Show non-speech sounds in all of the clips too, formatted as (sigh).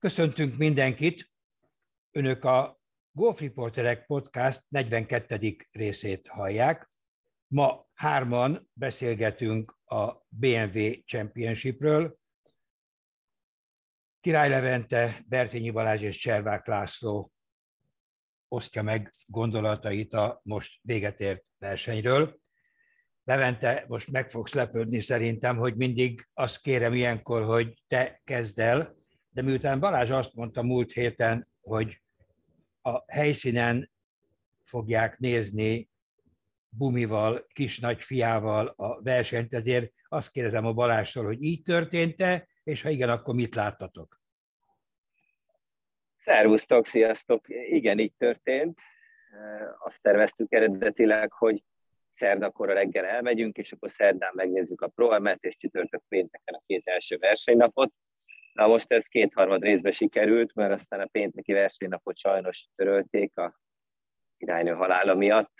Köszöntünk mindenkit! Önök a Golf Reporterek Podcast 42. részét hallják. Ma hárman beszélgetünk a BMW Championshipről. Király Levente, Bertényi Balázs és Cservák László osztja meg gondolatait a most véget ért versenyről. Levente, most meg fogsz lepődni szerintem, hogy mindig azt kérem ilyenkor, hogy te kezd el, de miután Balázs azt mondta múlt héten, hogy a helyszínen fogják nézni Bumival, kis nagy fiával a versenyt, ezért azt kérdezem a Balázstól, hogy így történt-e, és ha igen, akkor mit láttatok? Szervusztok, sziasztok! Igen, így történt. Azt terveztük eredetileg, hogy szerdakor a reggel elmegyünk, és akkor szerdán megnézzük a Pro-emet, és csütörtök pénteken a két első versenynapot. Na most ez kétharmad részbe sikerült, mert aztán a pénteki versenynapot sajnos törölték a iránynő halála miatt,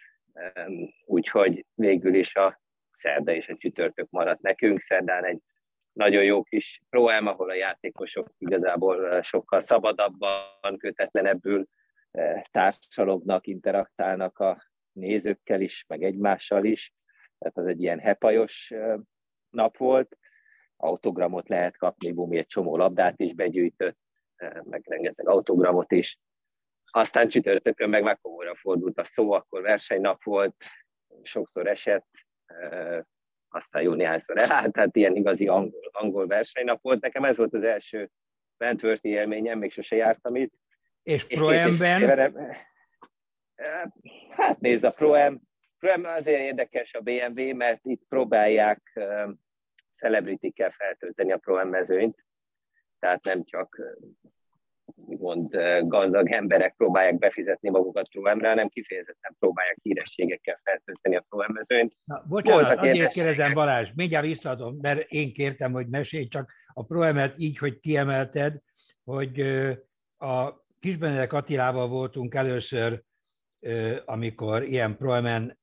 úgyhogy végül is a szerda és a csütörtök maradt nekünk. Szerdán egy nagyon jó kis proám, ahol a játékosok igazából sokkal szabadabban, kötetlenebbül társalognak, interaktálnak a nézőkkel is, meg egymással is. Tehát az egy ilyen hepajos nap volt autogramot lehet kapni, Bumi egy csomó labdát is begyűjtött, eh, meg rengeteg autogramot is. Aztán csütörtökön meg Mekóra fordult a szó, akkor versenynap volt, sokszor esett, eh, aztán jó néhányszor elállt, tehát ilyen igazi angol, angol versenynap volt. Nekem ez volt az első Wentworthi élményem, még sose jártam itt. És, Pro-M-ben? Eh, hát nézd, a Pro-M, Pro-M azért érdekes a BMW, mert itt próbálják celebrity-kkel feltölteni a pro mezőnyt, tehát nem csak mond gazdag emberek próbálják befizetni magukat re hanem kifejezetten próbálják hírességekkel feltölteni a pro mezőnyt. Na, bocsánat, Voltak azért érdekes... kérdezem Balázs, mindjárt visszaadom, mert én kértem, hogy mesélj, csak a pro így, hogy kiemelted, hogy a Kisbenedek Attilával voltunk először, amikor ilyen pro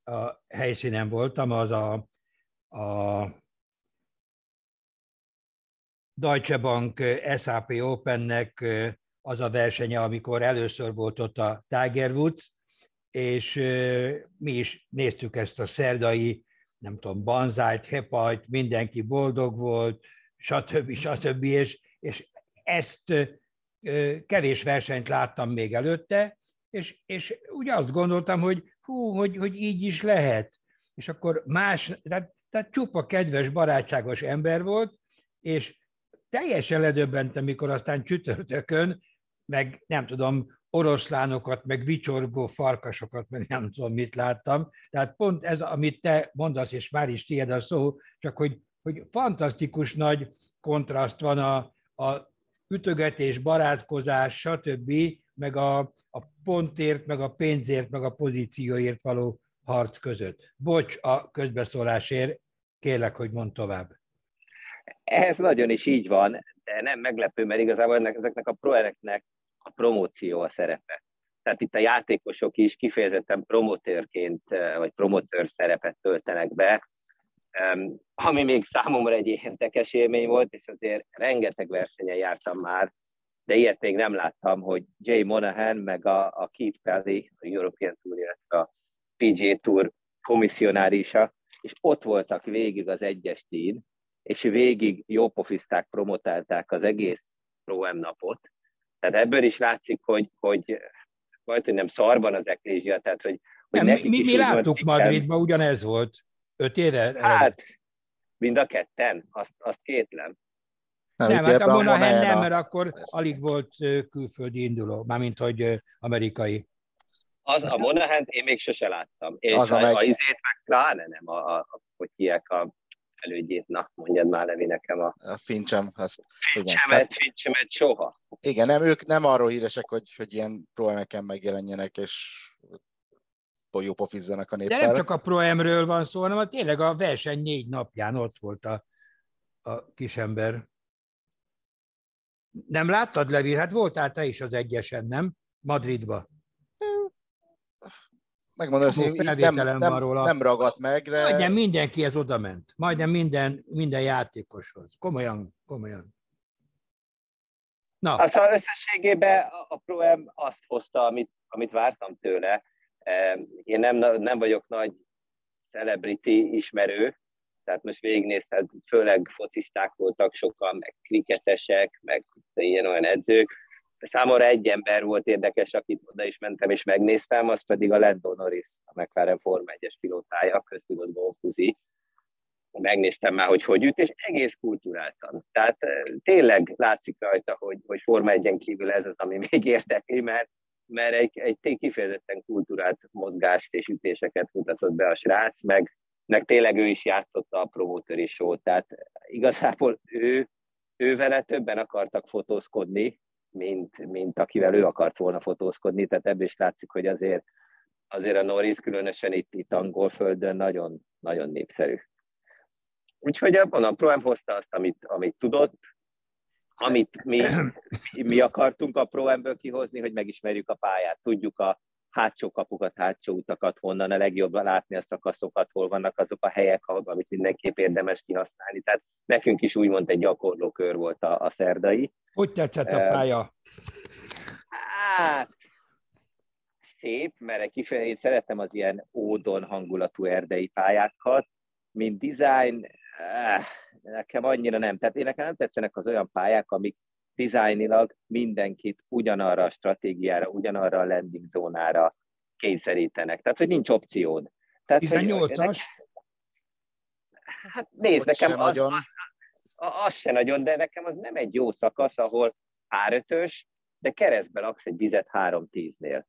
a helyszínen voltam, az a, a Deutsche Bank SAP Opennek az a versenye, amikor először volt ott a Tiger Woods, és mi is néztük ezt a szerdai, nem tudom, banzájt, hepajt, mindenki boldog volt, stb. (laughs) stb. És, és ezt kevés versenyt láttam még előtte, és, és úgy azt gondoltam, hogy hú, hogy, hogy így is lehet. És akkor más, tehát, tehát csupa kedves, barátságos ember volt, és teljesen ledöbbentem, mikor aztán csütörtökön, meg nem tudom, oroszlánokat, meg vicsorgó farkasokat, meg nem tudom, mit láttam. Tehát pont ez, amit te mondasz, és már is tiéd a szó, csak hogy, hogy fantasztikus nagy kontraszt van a, a ütögetés, barátkozás, stb., meg a, a pontért, meg a pénzért, meg a pozícióért való harc között. Bocs a közbeszólásért, kérlek, hogy mond tovább. Ez nagyon is így van, de nem meglepő, mert igazából ennek, ezeknek a proereknek a promóció a szerepe. Tehát itt a játékosok is kifejezetten promotőrként, vagy promotőr szerepet töltenek be, ami még számomra egy érdekes élmény volt, és azért rengeteg versenyen jártam már, de ilyet még nem láttam, hogy Jay Monahan meg a, a Keith Pelly, a European Tour, illetve a PGA Tour komissionárisa, és ott voltak végig az egyes tín, és végig jó pofizták, promotálták az egész Pro M napot. Tehát ebből is látszik, hogy, hogy majd, hogy nem szarban az eklézsia, tehát hogy, hogy nem, mi, mi, mi láttuk Madridban, ugyanez volt. Öt éve? Hát, mind a ketten, azt, azt kétlem. Nem, nem hát a Monahan nem, mert akkor alig volt külföldi induló, mármint hogy amerikai. Az, a Monahan én még sose láttam. És az a, a, meg... a izét meg pláne nem, a, a, a, hogy hiek a elődjét, na mondjad már Levi nekem a... A Fincsem. Az, Fincsemet, Fincsemet soha. Igen, nem, ők nem arról híresek, hogy, hogy ilyen pro megjelenjenek, és jó pofizzanak a néppel. De nem csak a pro van szó, hanem tényleg a verseny négy napján ott volt a, a kisember. Nem láttad, Levi? Hát voltál te is az egyesen, nem? Madridba megmondom, hogy nem, nem, nem ragadt meg, de... Majdnem mindenki ez oda ment. Majdnem minden, minden játékoshoz. Komolyan, komolyan. Na. Aztán összességében a, a Pro-M azt hozta, amit, amit vártam tőle. Én nem, nem vagyok nagy celebrity ismerő, tehát most végignézted, főleg focisták voltak sokan, meg kriketesek, meg ilyen olyan edzők. Számomra egy ember volt érdekes, akit oda is mentem és megnéztem, az pedig a Lando Norris, a McLaren Forma 1-es pilótája, köztudott golfuzi. Megnéztem már, hogy hogy üt, és egész kulturáltan. Tehát tényleg látszik rajta, hogy, hogy Forma 1 kívül ez az, ami még érdekli, mert, mert egy, egy kifejezetten kulturált mozgást és ütéseket mutatott be a srác, meg, meg tényleg ő is játszotta a promotőri show tehát igazából ő, ő vele többen akartak fotózkodni, mint, mint akivel ő akart volna fotózkodni, tehát ebből is látszik, hogy azért, azért a Norris különösen itt, itt angol földön nagyon, nagyon népszerű. Úgyhogy a Pro hozta azt, amit, amit tudott, amit mi, mi akartunk a Pro kihozni, hogy megismerjük a pályát, tudjuk a hátsó kapukat, hátsó utakat, honnan a legjobb látni a szakaszokat, hol vannak azok a helyek, ahol amit mindenképp érdemes kihasználni. Tehát nekünk is úgymond egy gyakorló kör volt a, a szerdai. Hogy tetszett a pálya? Hát, szép, mert kifejezetten én szeretem az ilyen ódon hangulatú erdei pályákat, mint design, eh, nekem annyira nem. Tehát én nekem nem tetszenek az olyan pályák, amik dizájnilag mindenkit ugyanarra a stratégiára, ugyanarra a landing zónára kényszerítenek. Tehát, hogy nincs opciód. Tehát, 18-as? Hát nézd, nekem az, az, az, az se nagyon, de nekem az nem egy jó szakasz, ahol párötös, de keresztbe laksz egy vizet 3-10-nél.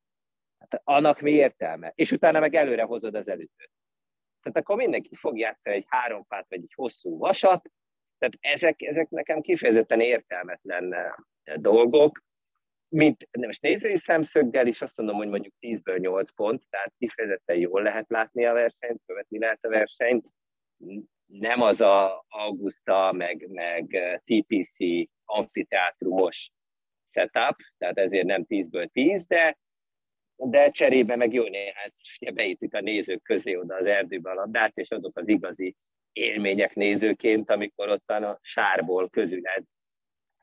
Hát annak mi értelme? És utána meg előre hozod az előtőt. Tehát akkor mindenki fog játszani egy háromfát, vagy egy hosszú vasat, tehát ezek, ezek nekem kifejezetten értelmetlen eh, dolgok, mint most nézői szemszöggel is azt mondom, hogy mondjuk 10-ből 8 pont, tehát kifejezetten jól lehet látni a versenyt, követni lehet a versenyt. Nem az a Augusta, meg, meg eh, TPC amfiteátrumos setup, tehát ezért nem 10-ből 10, de, de cserébe meg jó néhány, beítik a nézők közé oda az erdőbe a labdát, és azok az igazi élmények nézőként, amikor ott a sárból közüled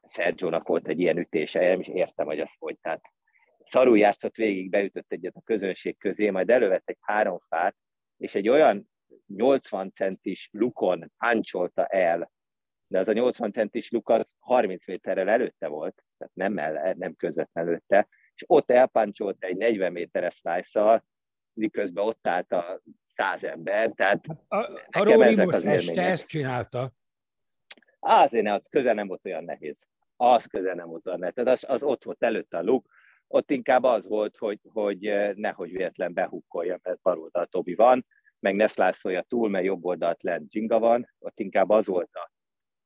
sergio volt egy ilyen ütése, én is értem, hogy az hogy. Tehát szarul játszott végig, beütött egyet a közönség közé, majd elővett egy három fát, és egy olyan 80 centis lukon páncsolta el, de az a 80 centis luk az 30 méterrel előtte volt, tehát nem, el, nem közvetlenül előtte, és ott elpáncsolta egy 40 méteres slice miközben ott állt a száz ember, tehát a, a Róli most este ezt csinálta. Azért az közel nem volt olyan nehéz. Az közel nem volt olyan nehéz. Tehát az, az ott volt előtte a luk, ott inkább az volt, hogy, hogy eh, nehogy véletlen behukkolja, mert bal oldal Tobi van, meg ne szlászolja túl, mert jobb oldalt lent Ginga van, ott inkább az volt a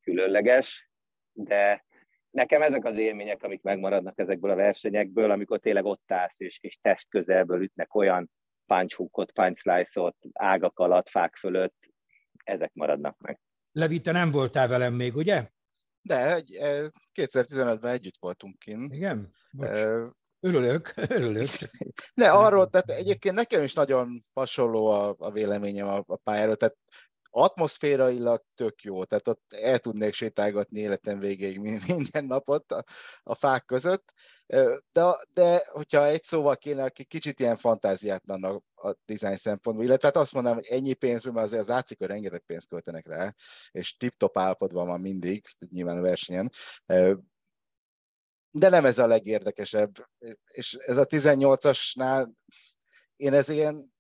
különleges, de nekem ezek az élmények, amik megmaradnak ezekből a versenyekből, amikor tényleg ott állsz, és, és test közelből ütnek olyan punch slice-ot, ágak alatt, fák fölött, ezek maradnak meg. Levi, te nem voltál velem még, ugye? De, 2015-ben együtt voltunk kint. Igen? Bocs. Örülök, (laughs) örülök. De arról, tehát egyébként nekem is nagyon hasonló a, a véleményem a, a pályáról, tehát atmoszférailag tök jó, tehát ott el tudnék sétálgatni életem végéig (laughs) minden napot a, a fák között, de, de hogyha egy szóval kéne, aki kicsit ilyen fantáziátlan a, a design szempontból, illetve hát azt mondanám, hogy ennyi pénzből, mert azért az látszik, hogy rengeteg pénzt költenek rá, és tip-top állapotban van mindig, nyilván a versenyen, de nem ez a legérdekesebb, és ez a 18-asnál én ez ilyen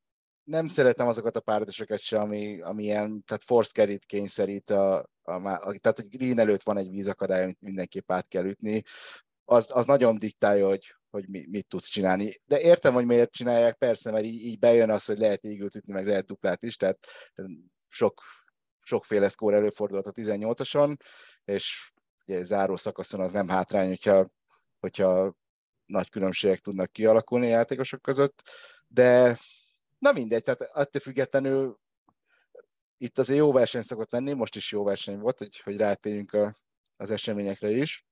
nem szeretem azokat a páradoseket se, ami, ami ilyen, tehát force carry kényszerít, a, a, a, tehát egy green előtt van egy vízakadály, amit mindenképp át kell ütni, az, az nagyon diktálja, hogy, hogy mi, mit tudsz csinálni. De értem, hogy miért csinálják, persze, mert így, így bejön az, hogy lehet égült ütni, meg lehet duplát is, tehát sok, sokféle szkór előfordulhat a 18-ason, és ugye záró szakaszon az nem hátrány, hogyha, hogyha nagy különbségek tudnak kialakulni a játékosok között, de Na mindegy, tehát attól függetlenül itt azért jó verseny szokott lenni, most is jó verseny volt, hogy, hogy rátérjünk a, az eseményekre is.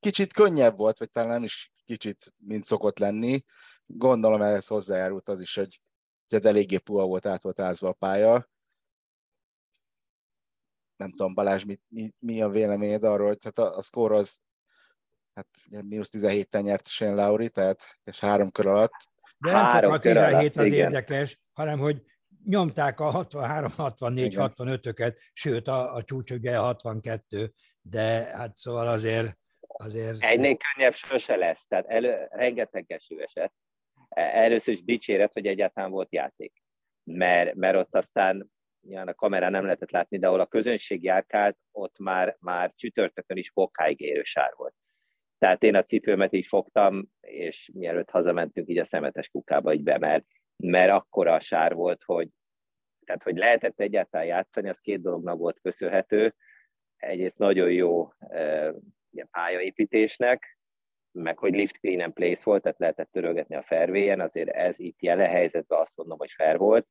Kicsit könnyebb volt, vagy talán nem is kicsit, mint szokott lenni. Gondolom ehhez hozzájárult az is, hogy hogy eléggé puha volt, át volt ázva a pálya. Nem tudom, Balázs, mi, mi, mi a véleményed arról, hogy tehát a, a szkór az hát mínusz 17-tel nyert Shane Lauri, tehát és három kör alatt. De nem csak a 17 az igen. érdekes, hanem hogy nyomták a 63, 64, igen. 65-öket, sőt a, a csúcs ugye 62, de hát szóval azért azért... Egynél könnyebb sose lesz, tehát elő, rengeteg eső esett. Először is dicséret, hogy egyáltalán volt játék. Mert, mert ott aztán nyilván a kamerán nem lehetett látni, de ahol a közönség járkált, ott már, már csütörtökön is bokáig érő sár volt. Tehát én a cipőmet így fogtam, és mielőtt hazamentünk, így a szemetes kukába így be, mert, mert akkora a sár volt, hogy, tehát, hogy lehetett egyáltalán játszani, az két dolognak volt köszönhető. Egyrészt nagyon jó e, pályaépítésnek, meg hogy lift clean and place volt, tehát lehetett törölgetni a fervéjen, azért ez itt jelen helyzetben azt mondom, hogy fair volt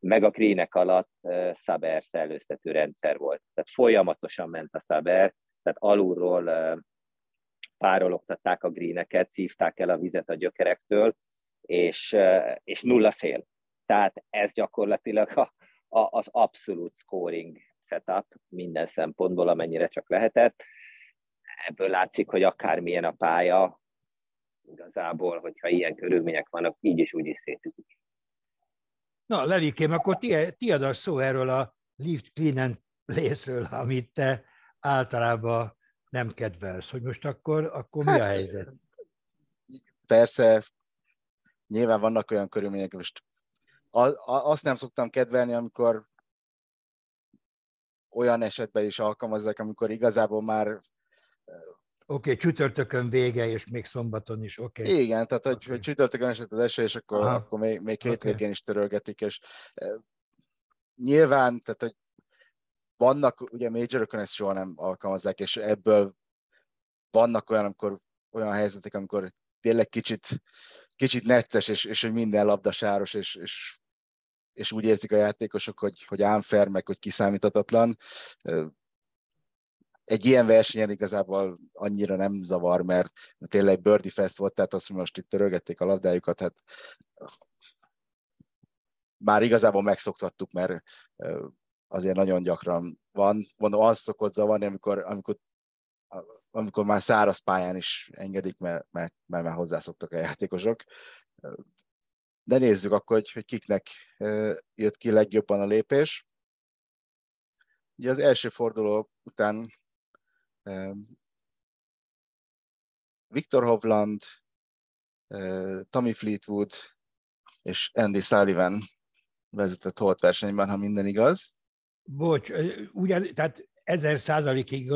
meg a krének alatt uh, Saber szellőztető rendszer volt. Tehát folyamatosan ment a Saber, tehát alulról uh, párologtatták a greeneket, szívták el a vizet a gyökerektől, és, és nulla szél. Tehát ez gyakorlatilag a, a, az abszolút scoring setup minden szempontból, amennyire csak lehetett. Ebből látszik, hogy akármilyen a pálya, igazából, hogyha ilyen körülmények vannak, így is úgy is szétütik. Na, Levikém, akkor tiad a szó erről a lift clean and amit te általában nem kedvelsz, hogy most akkor, akkor mi hát, a helyzet? Persze, nyilván vannak olyan körülmények, most azt nem szoktam kedvelni, amikor olyan esetben is alkalmazzák, amikor igazából már Oké, okay, csütörtökön vége, és még szombaton is, oké. Okay. Igen, tehát hogy, okay. hogy csütörtökön esett az eső, és akkor, akkor még, még hétvégén okay. is törölgetik, és e, nyilván, tehát hogy vannak, ugye majorokon ezt soha nem alkalmazzák, és ebből vannak olyan, amikor, olyan helyzetek, amikor tényleg kicsit, kicsit necces, és, és hogy minden labda sáros, és, és, és úgy érzik a játékosok, hogy, hogy unfair, meg hogy kiszámíthatatlan. Egy ilyen versenyen igazából annyira nem zavar, mert tényleg Birdie Fest volt, tehát azt, hogy most itt törölgették a labdájukat, hát már igazából megszoktattuk, mert azért nagyon gyakran van. Mondom, az szokott zavarni, amikor, amikor, amikor már száraz pályán is engedik, mert, mert, mert már hozzászoktak a játékosok. De nézzük akkor, hogy, hogy kiknek jött ki legjobban a lépés. Ugye az első forduló után Viktor Hovland, Tommy Fleetwood és Andy Sullivan vezetett holt versenyben, ha minden igaz. Bocs, ugyan, tehát ezer százalékig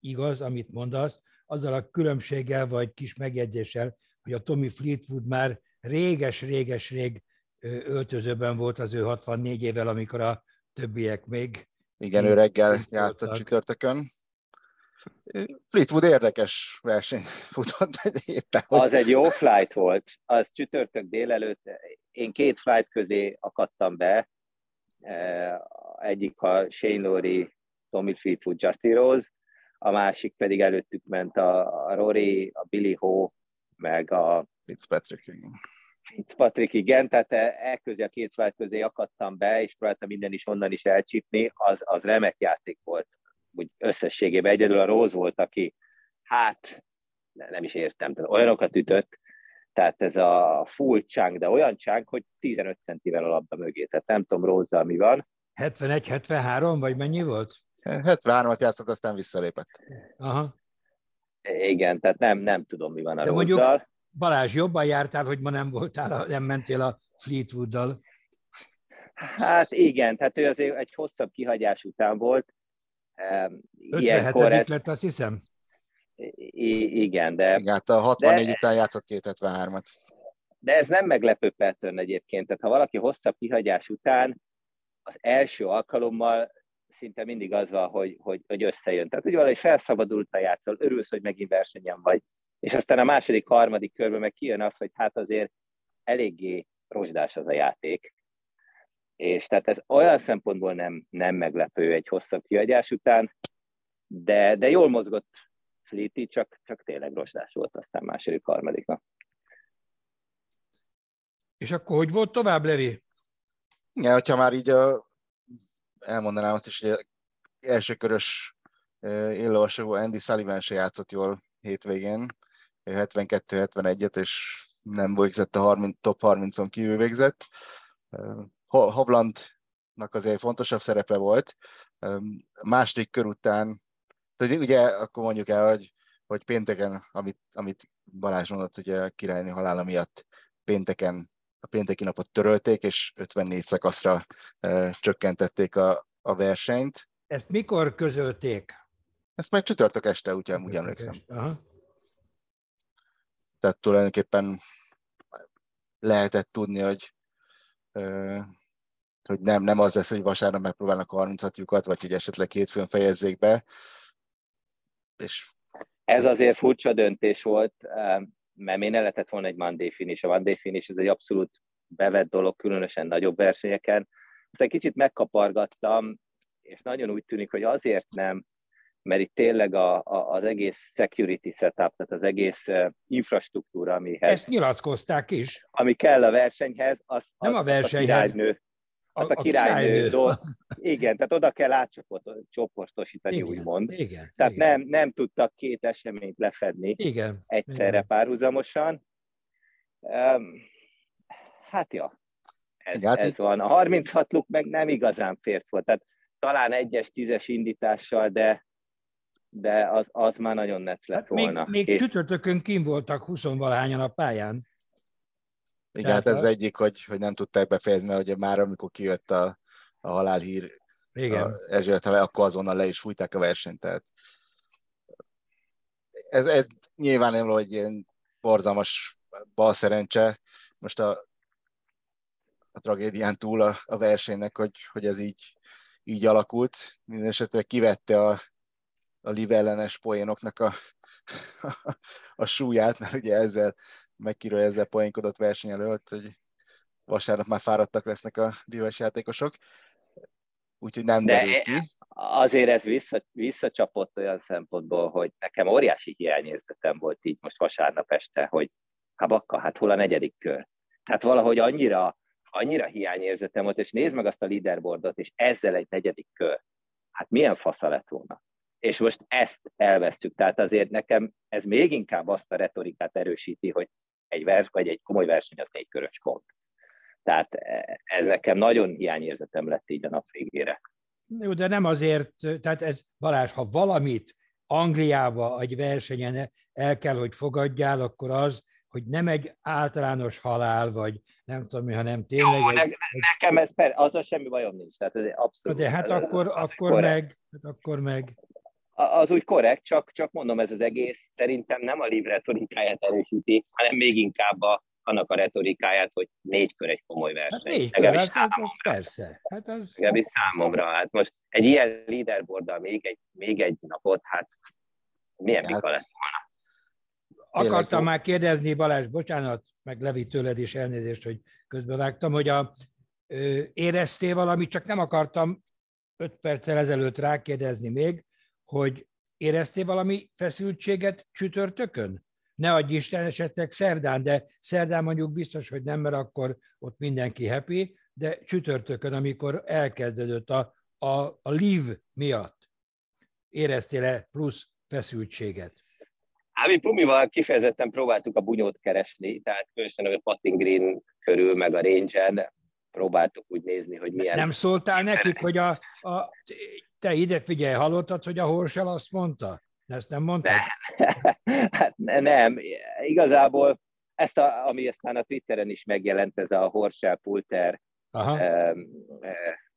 igaz, amit mondasz, azzal a különbséggel vagy kis megjegyzéssel, hogy a Tommy Fleetwood már réges-réges-rég öltözőben volt az ő 64 évvel, amikor a többiek még... Igen, ő reggel játszott csütörtökön. Fleetwood érdekes verseny (laughs) futott éppen. Hogy... Az egy jó flight volt. Az csütörtök délelőtt, én két flight közé akadtam be. Eh, egyik a Shane Lowry, Tommy Fleetwood, Justin Rose, a másik pedig előttük ment a, Rory, a Billy Ho, meg a Fitzpatrick. Igen. Fitzpatrick, igen, tehát e, közé a két flight közé akadtam be, és próbáltam minden is onnan is elcsípni, az, az remek játék volt úgy összességében egyedül a Rose volt, aki hát nem is értem, tehát olyanokat ütött, tehát ez a full chunk, de olyan chunk, hogy 15 centivel a labda mögé, tehát nem tudom rose mi van. 71-73, vagy mennyi volt? 73-at játszott, aztán visszalépett. Aha. Igen, tehát nem, nem tudom, mi van a De mondjuk, Balázs, jobban jártál, hogy ma nem voltál, nem mentél a Fleetwooddal. Hát igen, tehát ő azért egy hosszabb kihagyás után volt, 57 ez... lett, azt hiszem. I- igen, de... Igen, hát a 64 de... után játszott 273-at. De ez nem meglepő pattern egyébként, tehát ha valaki hosszabb kihagyás után az első alkalommal szinte mindig az van, hogy, hogy, hogy összejön. Tehát, hogy valahogy felszabadult a játszol, örülsz, hogy megint versenyen vagy. És aztán a második, harmadik körben meg kijön az, hogy hát azért eléggé rozsdás az a játék, és tehát ez olyan szempontból nem, nem meglepő egy hosszabb kiadás után, de, de jól mozgott Fleety, csak, csak tényleg rosdás volt aztán második, harmadiknak. És akkor hogy volt tovább, Levi? Igen, hogyha már így a, elmondanám azt is, hogy első körös élőasagú Andy Sullivan se játszott jól hétvégén, 72-71-et, és nem végzett a 30, top 30-on kívül végzett. Hovlandnak azért fontosabb szerepe volt. A második kör után, tehát ugye akkor mondjuk el, hogy, hogy pénteken, amit, amit Balázs mondott, ugye a királynő halála miatt pénteken a pénteki napot törölték, és 54 szakaszra e, csökkentették a, a versenyt. Ezt mikor közölték? Ezt meg csütörtök este, úgy, úgy emlékszem. Aha. Tehát tulajdonképpen lehetett tudni, hogy, hogy nem, nem az lesz, hogy vasárnap megpróbálnak 30 lyukat, vagy hogy esetleg hétfőn fejezzék be. És... Ez azért furcsa döntés volt, mert még ne lehetett volna egy Monday finish. A Monday finish ez egy abszolút bevett dolog, különösen nagyobb versenyeken. Aztán kicsit megkapargattam, és nagyon úgy tűnik, hogy azért nem, mert itt tényleg a, a, az egész security setup, tehát az egész infrastruktúra, amihez... Ezt nyilatkozták is. Ami kell a versenyhez, az, az nem a versenyhez. A királynő. Azt a, a királynő, királynő. Igen, tehát oda kell átcsoportosítani, igen, úgymond. Igen, tehát igen. Nem, nem tudtak két eseményt lefedni igen, egyszerre igen. párhuzamosan. Um, hát ja, ez, hát ez van. A 36 luk meg nem igazán fért volt. Tehát talán egyes, tízes indítással, de de az, az már nagyon netsz lett hát volna. Még, még csütörtökön kim voltak 20 valahányan a pályán. Igen, hát ez az egyik, hogy, hogy nem tudták befejezni, mert ugye már amikor kijött a, a halálhír Igen. Erzsébet, akkor azonnal le is fújták a versenyt, tehát ez, ez nyilván nem hogy ilyen borzalmas bal szerencse. Most a, a tragédián túl a, a versenynek, hogy, hogy ez így, így alakult. Mindenesetre kivette a, a live ellenes poénoknak a, a, (laughs) a súlyát, mert ugye ezzel megkíró ezzel poénkodott verseny előtt, hogy vasárnap már fáradtak lesznek a dives játékosok, úgyhogy nem De derül ki. Azért ez vissza, visszacsapott olyan szempontból, hogy nekem óriási hiányérzetem volt így most vasárnap este, hogy hát bakka, hát hol a negyedik kör? Tehát valahogy annyira, annyira hiányérzetem volt, és nézd meg azt a leaderboardot, és ezzel egy negyedik kör. Hát milyen fasza lett volna? és most ezt elvesztük. Tehát azért nekem ez még inkább azt a retorikát erősíti, hogy egy vers, vagy egy komoly verseny az egy körös pont. Tehát ez nekem nagyon hiányérzetem lett így a nap végére. Jó, de nem azért, tehát ez Balázs, ha valamit Angliába egy versenyen el kell, hogy fogadjál, akkor az, hogy nem egy általános halál, vagy nem tudom, hanem tényleg... Jó, ne, egy... nekem ez per, az a semmi bajom nincs, tehát ez abszolút... De hát akkor, akkor, meg, hát akkor meg az úgy korrekt, csak, csak mondom, ez az egész szerintem nem a liv retorikáját erősíti, hanem még inkább a, annak a retorikáját, hogy négy kör egy komoly verseny. Hát négy kör, hát, számomra. persze. Hát az... Legalábbis számomra. Hát most egy ilyen leaderboarddal még egy, még egy napot, hát milyen hát, lesz volna? Akartam már kérdezni, Balázs, bocsánat, meg Levi tőled is elnézést, hogy közbevágtam, hogy a, ö, éreztél valamit, csak nem akartam öt perccel ezelőtt rákérdezni még, hogy éreztél valami feszültséget csütörtökön? Ne adj Isten esetleg szerdán, de szerdán mondjuk biztos, hogy nem, mert akkor ott mindenki happy, de csütörtökön, amikor elkezdődött a, a, a live miatt, éreztél-e plusz feszültséget? Hát mi Pumival kifejezetten próbáltuk a bunyót keresni, tehát különösen a Patting Green körül, meg a range próbáltuk úgy nézni, hogy milyen... Nem szóltál nekik, hogy a, a te ide figyelj, hallottad, hogy a Horsel azt mondta? Ezt nem mondta? (laughs) hát nem, igazából ezt, a, ami aztán a Twitteren is megjelent, ez a Horsel Pulter Aha. Eh,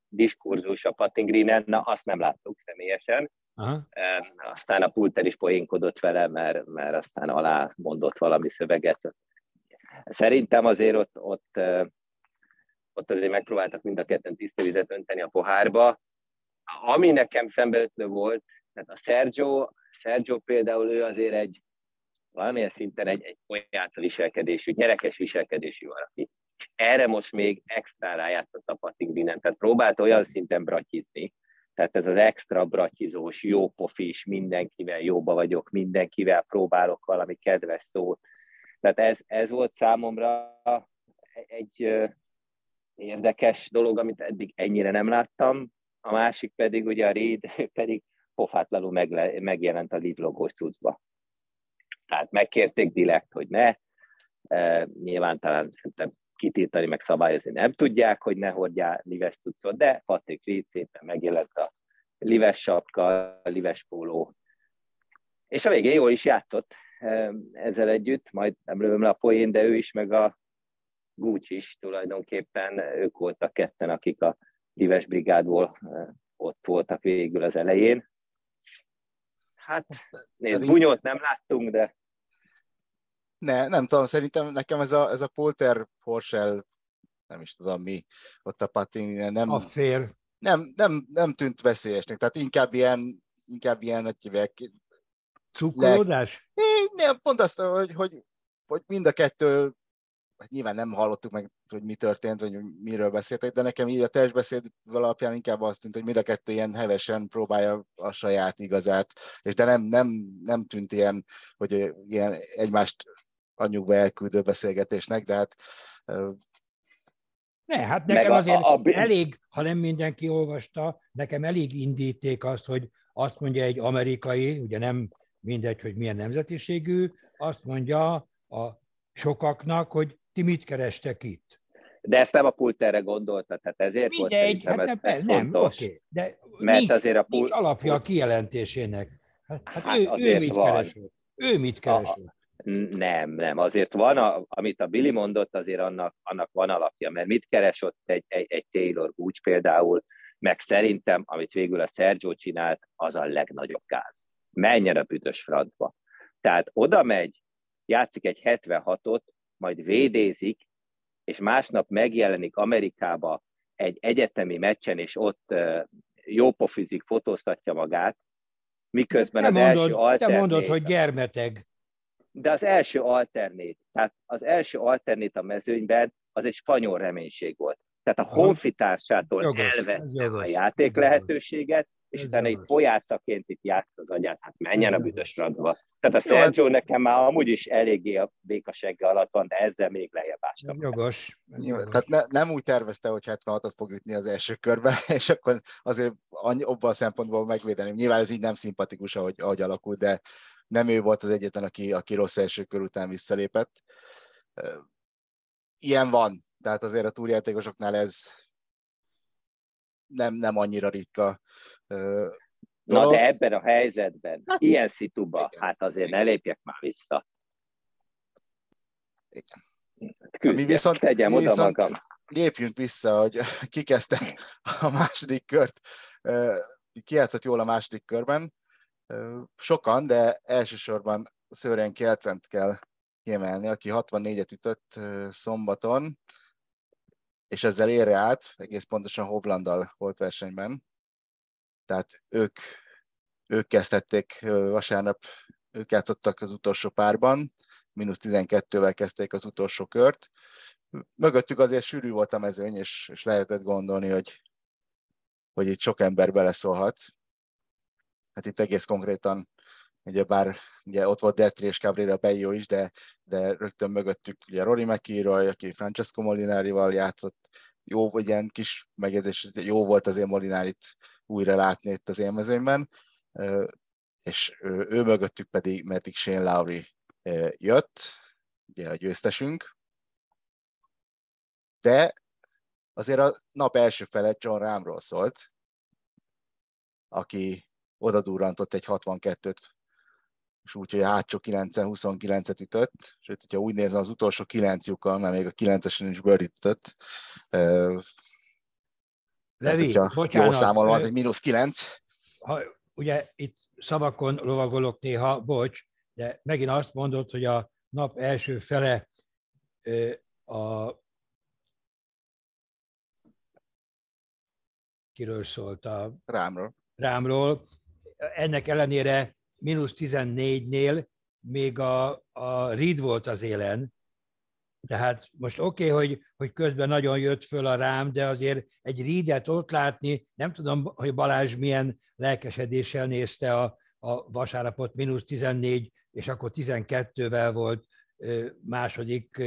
diskurzus a Pattingrinen, na azt nem láttuk személyesen. Aha. Eh, aztán a Pulter is poénkodott vele, mert, mert aztán alá mondott valami szöveget. Szerintem azért ott, ott, ott azért megpróbáltak mind a ketten tiszta vizet önteni a pohárba, ami nekem szembeötlő volt, tehát a Sergio, Sergio például ő azért egy valamilyen szinten egy, egy olyan viselkedésű, nyerekes viselkedésű valaki. Erre most még extra rájátszott a Patingrinen, tehát próbált olyan szinten bratizni, tehát ez az extra bratizós, jó pofis, mindenkivel jóba vagyok, mindenkivel próbálok valami kedves szót. Tehát ez, ez volt számomra egy érdekes dolog, amit eddig ennyire nem láttam a másik pedig ugye a Reed (laughs) pedig pofátlanul megle, megjelent a logós cuccba. Tehát megkérték direkt, hogy ne. Nyilván talán szerintem kitiltani, meg szabályozni nem tudják, hogy ne hordjál lives cuccot, de Patrik Reed szépen megjelent a lives sapka, a lives póló, és a végén jól is játszott ezzel együtt, majd nem lövöm le a poén, de ő is, meg a Gucci is tulajdonképpen, ők voltak ketten, akik a Dives Brigádból ott voltak végül az elején. Hát, nézd, bunyót nem láttunk, de... Ne, nem tudom, szerintem nekem ez a, ez a Polter Porsche nem is tudom mi, ott a patin nem... A fér. Nem, nem, nem tűnt veszélyesnek, tehát inkább ilyen, inkább ilyen, hogy hívják, Cukkolódás? Le... Nem, pont azt, hogy, hogy, hogy mind a kettő, hát nyilván nem hallottuk meg, hogy mi történt, vagy miről beszéltek, de nekem így a testbeszéd alapján inkább azt tűnt, hogy mind a kettő ilyen hevesen próbálja a saját igazát, és de nem, nem, nem tűnt ilyen, hogy ilyen egymást anyukba elküldő beszélgetésnek, de hát ne, hát nekem a, azért a, a... elég, ha nem mindenki olvasta, nekem elég indíték azt, hogy azt mondja egy amerikai, ugye nem mindegy, hogy milyen nemzetiségű, azt mondja a sokaknak, hogy ti mit kerestek itt. De ezt nem a pulterre gondolta, tehát ezért Mindegy, volt hát nem, ez, nem, oké, okay, de Mert nincs, azért a pult... nincs alapja a kijelentésének. Hát, hát, hát ő, ő mit van. keresett? Ő mit keresett? A, nem, nem, azért van, a, amit a Billy mondott, azért annak, annak van alapja, mert mit keresott egy, egy, egy Taylor Gooch például, meg szerintem, amit végül a Sergio csinált, az a legnagyobb gáz menjen a büdös francba. Tehát oda megy, játszik egy 76-ot, majd védézik, és másnap megjelenik Amerikába egy egyetemi meccsen, és ott jópofizik, fotóztatja magát, miközben te az mondod, első alternét... Te mondod, hogy gyermeteg. De az első alternét, tehát az első alternét a mezőnyben, az egy spanyol reménység volt. Tehát a honfitársától elvette a játék lehetőséget, és Ez utána itt pojácaként itt játsz az agyát, hát menjen a büdös francba. Tehát a Sergio hát... nekem már amúgy is eléggé a békasegge alatt van, de ezzel még lejjebb ástam. Jogos. jogos. Tehát ne, nem úgy tervezte, hogy 76-ot fog ütni az első körbe, (laughs) és akkor azért abban a szempontból megvédeni. Nyilván ez így nem szimpatikus, ahogy, ahogy alakult, de nem ő volt az egyetlen, aki, aki rossz első kör után visszalépett. Ilyen van, tehát azért a túrjátékosoknál ez nem, nem annyira ritka. Na de ebben a helyzetben, hát, ilyen szituba, igen, hát azért igen. ne lépjek már vissza. Küzdjek, mi viszont, tegyem mi oda viszont magam. lépjünk vissza, hogy (laughs) kikezdtek a második kört. Ki játszott jól a második körben? Sokan, de elsősorban Szőren Kelcent kell kiemelni, aki 64-et ütött szombaton, és ezzel érre át, egész pontosan Hovlandal volt versenyben. Tehát ők, ők kezdtették vasárnap, ők játszottak az utolsó párban, mínusz 12-vel kezdték az utolsó kört. Mögöttük azért sűrű volt a mezőny, és, és lehetett gondolni, hogy, hogy itt sok ember beleszólhat. Hát itt egész konkrétan, ugye bár ugye ott volt Detri és Cabrera Bello is, de, de rögtön mögöttük ugye Rory McIlroy, aki Francesco Molinari-val játszott, jó, ilyen kis megjegyzés, jó volt azért Molinárit újra látni itt az élmezőnyben, és ő mögöttük pedig Matic Shane Lowry jött, ugye a győztesünk, de azért a nap első fele John Rámról szólt, aki oda durrantott egy 62-t, és úgy, hogy a hátsó 9-29-et ütött, sőt, hogyha úgy nézem, az utolsó 9 lyukkal, mert még a 9-esen is birdie ütött, Levi, Tehát, bocsánat. Jól számolom, az egy mínusz kilenc. Ha, ugye itt szavakon lovagolok néha, bocs, de megint azt mondod, hogy a nap első fele a kiről szólt a Rámról. Rámról. Ennek ellenére mínusz 14-nél még a, a Reed volt az élen, tehát most oké, okay, hogy, hogy közben nagyon jött föl a rám, de azért egy rídet ott látni, nem tudom, hogy Balázs milyen lelkesedéssel nézte a, a vasárnapot, mínusz 14, és akkor 12-vel volt második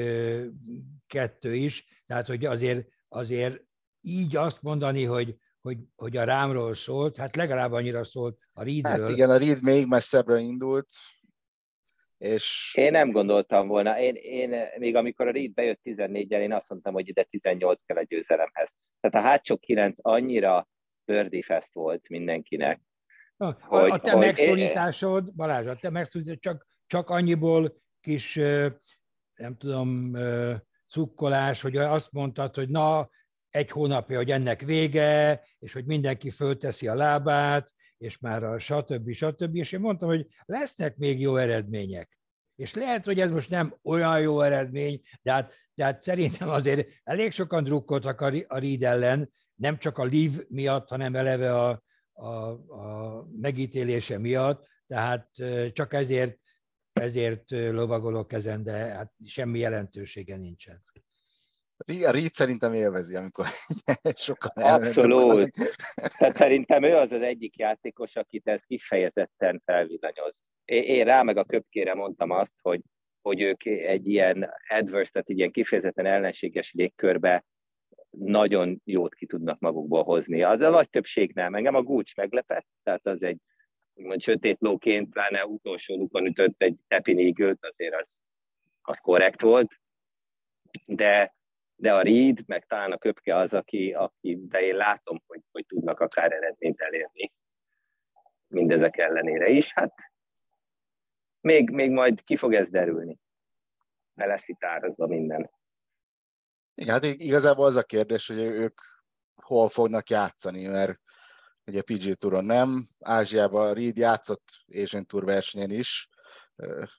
kettő is, tehát hogy azért, azért így azt mondani, hogy, hogy, hogy a rámról szólt, hát legalább annyira szólt a Reedről. Hát igen, a Reed még messzebbre indult, És... Én nem gondoltam volna. Én, én még amikor a Reed bejött 14-el, én azt mondtam, hogy ide 18 kell a győzelemhez. Tehát a hátsó 9 annyira birdie fest volt mindenkinek. A, hogy, a te hogy megszólításod, Balázs, a te megszólításod csak, csak annyiból kis, nem tudom, cukkolás, hogy azt mondtad, hogy na, egy hónapja, hogy ennek vége, és hogy mindenki fölteszi a lábát, és már a stb. stb. És én mondtam, hogy lesznek még jó eredmények. És lehet, hogy ez most nem olyan jó eredmény, de hát, de hát szerintem azért elég sokan drukkoltak a, Reed ellen, nem csak a Liv miatt, hanem eleve a, a, a megítélése miatt, tehát csak ezért, ezért lovagolok ezen, de hát semmi jelentősége nincsen. A Reed szerintem élvezi, amikor (laughs) sokan Abszolút. Tehát szerintem ő az az egyik játékos, akit ez kifejezetten felvillanyoz. Én rá meg a köpkére mondtam azt, hogy, hogy ők egy ilyen adverse, tehát egy ilyen kifejezetten ellenséges légkörbe nagyon jót ki tudnak magukból hozni. Az a nagy többség nem. Engem a Gúcs meglepett, tehát az egy úgymond sötét lóként, pláne utolsó lukon ütött egy tepinégőt, azért az, az korrekt volt. De de a Reed, meg talán a Köpke az, aki, aki de én látom, hogy, hogy tudnak akár eredményt elérni mindezek ellenére is. Hát még, még majd ki fog ez derülni. Ne lesz itt árazva minden. Igen, hát igazából az a kérdés, hogy ők hol fognak játszani, mert ugye PG Touron nem, Ázsiában Reed játszott Asian Tour versenyen is,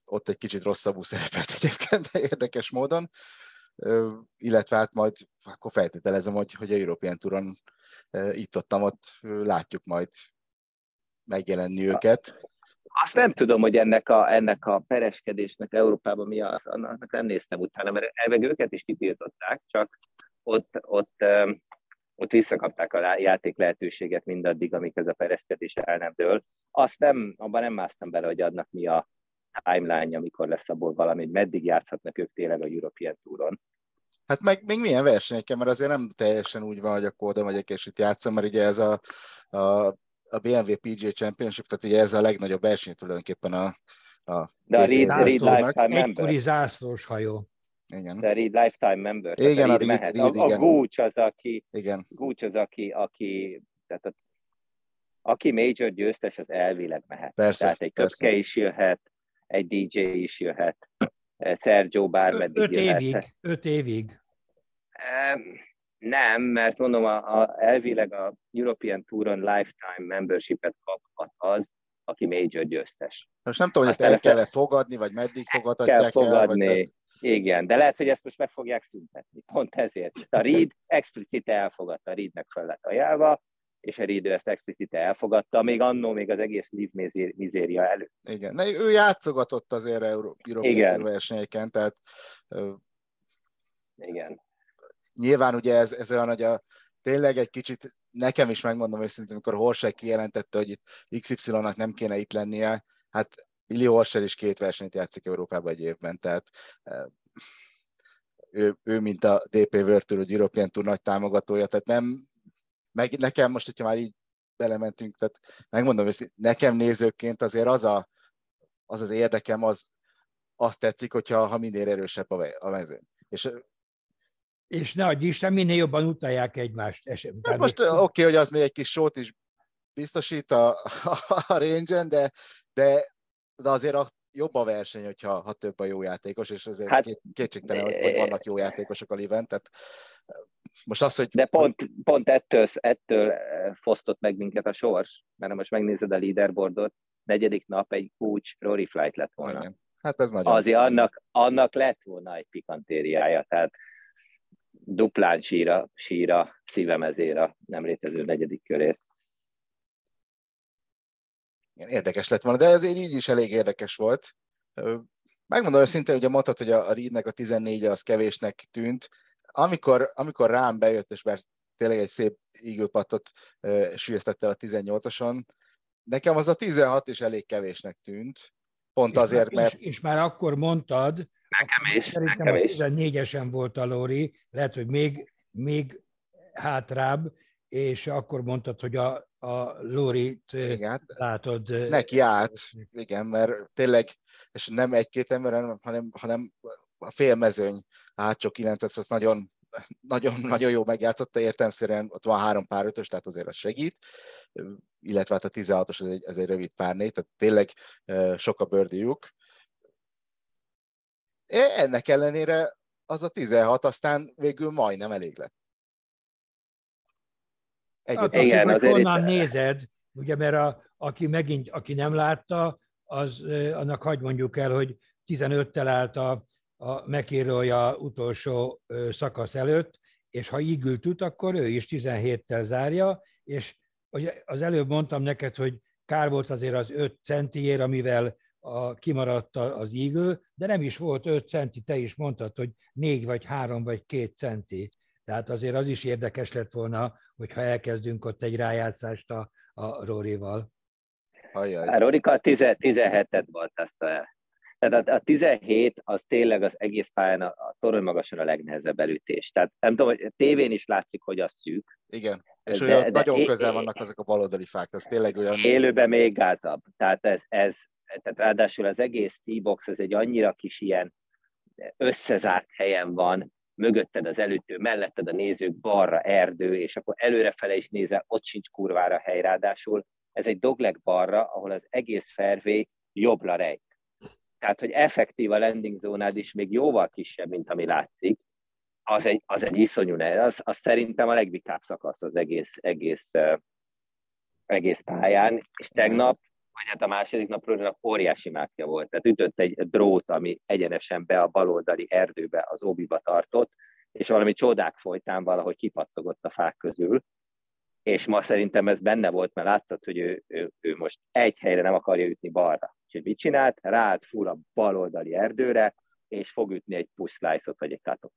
ott egy kicsit rosszabbul szerepelt (laughs) egyébként érdekes módon, illetve hát majd akkor feltételezem, hogy, hogy a European Touron itt ott látjuk majd megjelenni őket. Azt nem tudom, hogy ennek a, ennek a pereskedésnek Európában mi az, annak nem néztem utána, mert elveg őket is kitiltották, csak ott, ott, ott visszakapták a játék lehetőséget mindaddig, amíg ez a pereskedés el nem dől. Azt nem, abban nem másztam bele, hogy adnak mi a timeline, amikor lesz abból valami, hogy meddig játszhatnak ők tényleg a European Touron. Hát meg még milyen versenyeken, mert azért nem teljesen úgy van, hogy akkor oda megyek és itt játszom, mert ugye ez a, a, a BMW PGA Championship, tehát ugye ez a legnagyobb verseny tulajdonképpen a, a De a Reed, Reed Lifetime Member. Egykori zászlós hajó. Igen. De a Reed Lifetime Member. Igen, a Reed, mehet. Reed, a, a Gooch az, aki, igen. Gooch az, aki, aki tehát a, aki major győztes, az elvileg mehet. Persze, Tehát egy persze. is jöhet, egy DJ is jöhet, Sergio bármeddig öt jöhet. évig, öt évig. Nem, mert mondom, a, a, elvileg a European Touron Lifetime Membership-et kaphat az, aki major győztes. Most nem tudom, hogy ezt el kell fogadni, vagy meddig fogadhatják kell fogadni. El, vagy igen, de lehet, hogy ezt most meg fogják szüntetni. Pont ezért. A Reed explicite elfogadta, a Reednek fel lett ajánlva, és Reed ezt explicite elfogadta, még annó, még az egész Liv mizéria előtt. Igen, ne, ő játszogatott azért Európai versenyeken, tehát... Igen. nyilván ugye ez, ez olyan, hogy a, tényleg egy kicsit nekem is megmondom őszintén, amikor Horsek kijelentette, hogy itt XY-nak nem kéne itt lennie, hát Billy Horser is két versenyt játszik Európában egy évben, tehát ő, ő mint a DP World Tour, European Tour nagy támogatója, tehát nem, meg nekem most, hogyha már így belementünk, tehát megmondom, hogy nekem nézőként azért az a, az, az érdekem, az azt tetszik, hogyha ha minél erősebb a, a mezőn. És és ne adj Isten, minél jobban utalják egymást. Hát most oké, okay, hogy az még egy kis sót is biztosít a, (laughs) a, a range de, de, de azért a, jobb a verseny, hogyha ha több a jó játékos, és azért hát, két, kétségtelen, hogy, hogy vannak jó játékosok a liven, tehát most az, hogy... De pont, pont ettől, ettől fosztott meg minket a sors, mert ha most megnézed a leaderboardot, negyedik nap egy Kucs Rory Flight lett volna. Igen. Hát ez nagyon... Azért annak, annak lett volna egy pikantériája, tehát duplán síra, síra szívem ezért a nem létező negyedik körért. Igen, érdekes lett volna, de ezért így is elég érdekes volt. Megmondom őszintén, ugye mondtad, hogy a Reednek a 14 az kevésnek tűnt. Amikor, amikor rám bejött, és bár tényleg egy szép ígőpatot uh, sülyeztette a 18-oson, nekem az a 16 is elég kevésnek tűnt. Pont és azért, mert... És, és már akkor mondtad, Nekem is. Szerintem nekem a 14-esen volt a Lóri, lehet, hogy még, még hátrább, és akkor mondtad, hogy a a Lórit igen. látod. Neki át, igen, mert tényleg, és nem egy-két ember, hanem, hanem a félmezőny hátsó 9 az nagyon, nagyon, nagyon jó megjátszotta, értelmszerűen ott van három pár ötös, tehát azért az segít, illetve hát a 16-os ez egy, ez egy rövid párné, tehát tényleg sok a bőrdiuk. Ennek ellenére az a 16 aztán végül majdnem elég lett. Hát, Igen, azért honnan itt... nézed, ugye, mert a, aki megint, aki nem látta, az annak hagy mondjuk el, hogy 15-tel állt a, a megírója utolsó szakasz előtt, és ha ígül tud, akkor ő is 17-tel zárja, és az előbb mondtam neked, hogy kár volt azért az 5 centiért, amivel a, kimaradt az ígő, de nem is volt 5 centi, te is mondtad, hogy 4 vagy 3 vagy 2 centi. Tehát azért az is érdekes lett volna, hogyha elkezdünk ott egy rájátszást a, a Rorival. A Rorika 17-et volt azt a tehát a, a 17 az tényleg az egész pályán a, a torony magasan a legnehezebb elütés. Tehát nem tudom, hogy tévén is látszik, hogy az szűk. Igen, és de, olyan de, nagyon de, közel vannak azok a baloldali fák, ez tényleg olyan... Élőben még gázabb. Tehát ez, ez tehát ráadásul az egész T-box, ez egy annyira kis ilyen összezárt helyen van, mögötted az előttő, melletted a nézők, balra erdő, és akkor előrefele is nézel, ott sincs kurvára hely ráadásul. Ez egy dogleg balra, ahol az egész fervé jobbra rejt. Tehát, hogy effektív a landing zónád is még jóval kisebb, mint ami látszik, az egy, az egy iszonyú ne. Az, az szerintem a legvitább szakasz az egész, egész, uh, egész pályán, és tegnap, vagy hát a második napról óriási mákja volt. Tehát ütött egy drót, ami egyenesen be a baloldali erdőbe, az óbiba tartott, és valami csodák folytán valahogy kipattogott a fák közül, és ma szerintem ez benne volt, mert látszott, hogy ő, ő, ő most egy helyre nem akarja ütni balra. Úgyhogy mit csinált? Ráállt full a baloldali erdőre, és fog ütni egy puszlájszot vagy egy katot.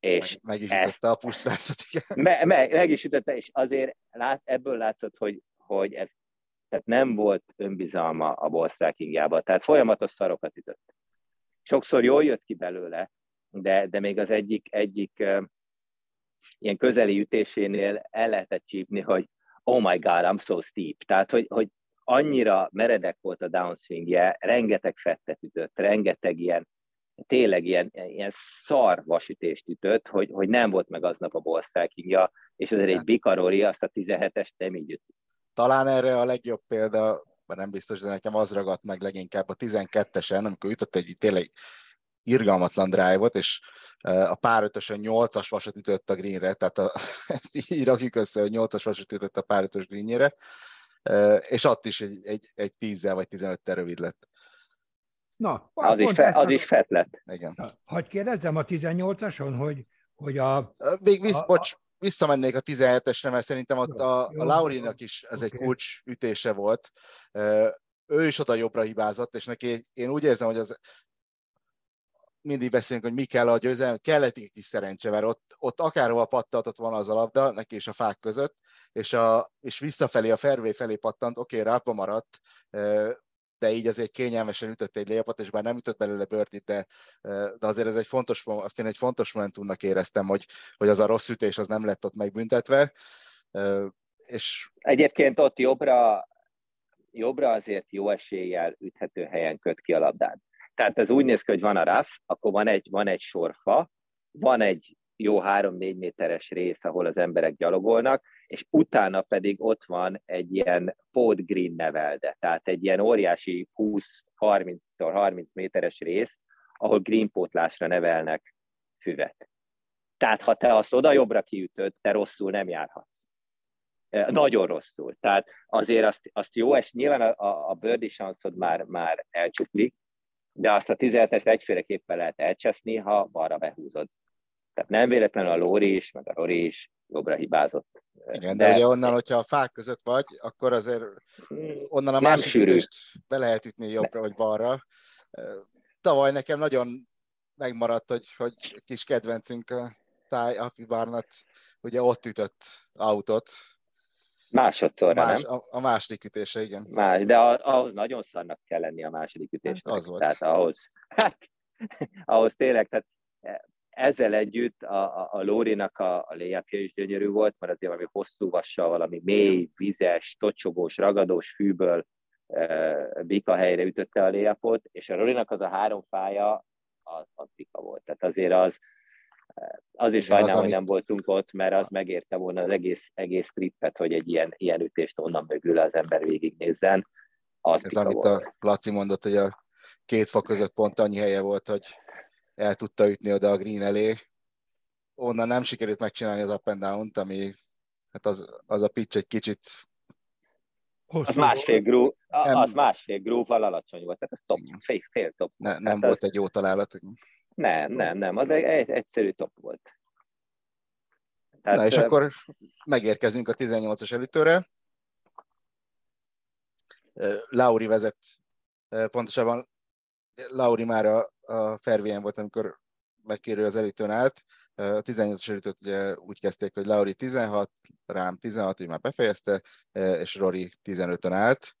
És meg, meg is ütötte a puszlájszot, igen. Me, me, meg is ütötte, és azért lát, ebből látszott, hogy, hogy ez tehát nem volt önbizalma a ballstrikingjába, tehát folyamatos szarokat ütött. Sokszor jól jött ki belőle, de, de még az egyik, egyik uh, ilyen közeli ütésénél el lehetett csípni, hogy oh my god, I'm so steep. Tehát, hogy, hogy annyira meredek volt a downswingje, rengeteg fettet ütött, rengeteg ilyen, tényleg ilyen, ilyen szar vasütést ütött, hogy, hogy nem volt meg aznap a ball és azért egy Bikarori azt a 17-est nem így ütött. Talán erre a legjobb példa, mert nem biztos, de nekem az ragadt meg leginkább a 12-esen, amikor ütött egy tényleg irgalmatlan drive-ot, és a párötösön 8-as vasat ütött a greenre, tehát a, (laughs) ezt így rakjuk össze, hogy 8-as vasat ütött a párötös greenjére, és ott is egy, egy, egy 10 vagy 15-tel rövid lett. Na, az is, fe, az a... is fett lett. Igen. Hogy kérdezzem a 18-ason, hogy, hogy a... Még visz, a, bocs, visszamennék a 17-esre, mert szerintem ott a, a Laurinak is ez okay. egy kulcs ütése volt. Ő is oda jobbra hibázott, és neki én úgy érzem, hogy az mindig beszélünk, hogy mi kell a győzelem, kellett egy kis szerencse, mert ott, ott akárhova pattatott volna az a labda, neki és a fák között, és, a, és visszafelé, a fervé felé pattant, oké, okay, rápa maradt, de így azért kényelmesen ütött egy lépot, és bár nem ütött belőle bőrtit, de, de azért ez egy fontos, azt én egy fontos momentumnak éreztem, hogy, hogy az a rossz ütés az nem lett ott megbüntetve. És... Egyébként ott jobbra, jobbra azért jó eséllyel üthető helyen köt ki a labdát. Tehát ez úgy néz ki, hogy van a RAF, akkor van egy, van egy sorfa, van egy jó három-négy méteres rész, ahol az emberek gyalogolnak, és utána pedig ott van egy ilyen pod green nevelde, tehát egy ilyen óriási 20-30-30 méteres rész, ahol green pótlásra nevelnek füvet. Tehát ha te azt oda jobbra kiütöd, te rosszul nem járhatsz. Nagyon rosszul. Tehát azért azt, azt jó, és nyilván a, a birdie sanszod már, már elcsuklik, de azt a 17-est egyféleképpen lehet elcseszni, ha balra behúzod. Tehát nem véletlenül a Lóri is, meg a Rori is jobbra hibázott. Igen, de, de ugye onnan, hogyha a fák között vagy, akkor azért onnan a másik ütést be lehet ütni jobbra vagy balra. Tavaly nekem nagyon megmaradt, hogy, hogy kis kedvencünk a Táj Afi Barnat, ugye ott ütött autót, Másodszorra, Más, nem? A, a második ütése, igen. Más, de ahhoz nagyon szarnak kell lenni a második ütésnek. Hát az volt. Tehát ahhoz, hát, ahhoz tényleg, tehát ezzel együtt a, a, a Lórinak a, a léjapja is gyönyörű volt, mert azért valami hosszú vassal, valami mély, vizes, tocsogós, ragadós fűből e, bika helyre ütötte a léjapot, és a Lórinak az a három fája, az, az bika volt. Tehát azért az, az is sajnálom, hogy nem voltunk ott, mert az megérte volna az egész, egész trippet, hogy egy ilyen, ilyen ütést onnan mögül az ember végignézzen. Az Ez, amit volt. a Laci mondott, hogy a két fa között pont annyi helye volt, hogy el tudta ütni oda a green elé. Onnan nem sikerült megcsinálni az up and down-t, ami hát az, az a pitch egy kicsit az másfél, grú, az másfél grúval alacsony volt, tehát ez top, fél, fél top. Ne, nem volt az... egy jó találat. Nem, nem, nem, az egy, egy egyszerű top volt. Tehát, Na és akkor megérkezünk a 18-as elütőre. Lauri vezet, pontosabban Lauri már a, a Fervien volt, amikor megkérő az elütőn állt. A 18-as elütőt ugye úgy kezdték, hogy Lauri 16, rám 16, hogy már befejezte, és Rory 15-ön állt.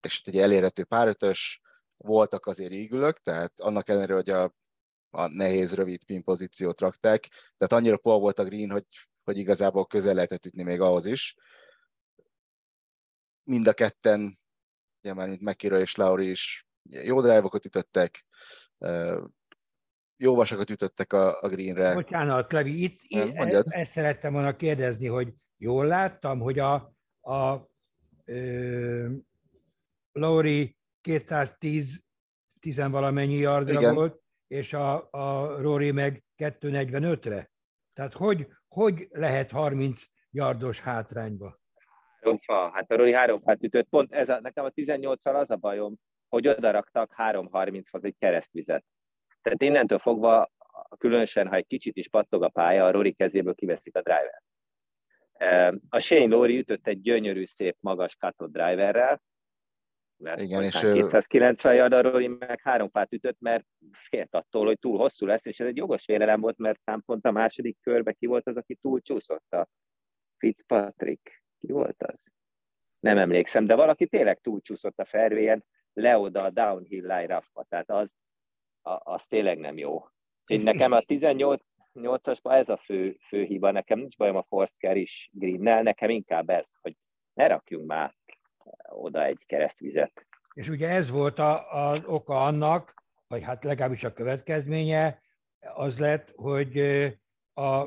És egy elérhető párötös, voltak azért ígülök, tehát annak ellenére, hogy a, a nehéz, rövid pin pozíciót rakták, tehát annyira pol volt a green, hogy, hogy igazából közel lehetett ütni még ahhoz is. Mind a ketten, ugye már mint Mekira és Lauri is jó drive ütöttek, jó vasakat ütöttek a, a greenre. Bocsánat, Levi, itt, itt e, ezt szerettem volna kérdezni, hogy jól láttam, hogy a, a ö, Lauri 210 valamennyi yardra Igen. volt, és a, a Rory meg 245-re. Tehát hogy, hogy lehet 30 yardos hátrányba? Három fa. Hát a Rory három fát ütött. Pont ez a, nekem a 18-al az a bajom, hogy odaraktak 3.30-hoz egy keresztvizet. Tehát innentől fogva, különösen, ha egy kicsit is pattog a pálya, a Rory kezéből kiveszik a driver. A Shane Lori ütött egy gyönyörű, szép, magas cut driverrel, mert Igen, és 290 yardarról meg három fát ütött, mert félt attól, hogy túl hosszú lesz, és ez egy jogos félelem volt, mert pont a második körbe ki volt az, aki túl csúszott a Fitzpatrick. Ki volt az? Nem emlékszem, de valaki tényleg túl csúszott a fervélyen, le oda a downhill line tehát az, a, az tényleg nem jó. Én nekem a 18 8-asban ez a fő, fő hiba, nekem nincs bajom a Force is Greennel, nekem inkább ez, hogy ne rakjunk már oda egy keresztvizet. És ugye ez volt a, az oka annak, vagy hát legalábbis a következménye, az lett, hogy a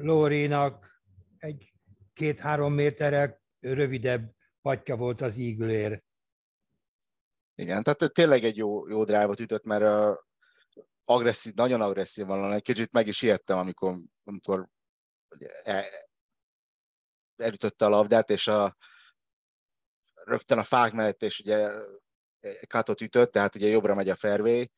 Lórinak egy két-három méterrel rövidebb patja volt az ígülér. Igen, tehát tényleg egy jó, jó drávot ütött, mert a agresszív, nagyon agresszív van, egy kicsit meg is ijedtem, amikor, amikor el, elütötte a labdát, és a, rögtön a fák mellett, és ugye katot ütött, tehát ugye jobbra megy a fairway,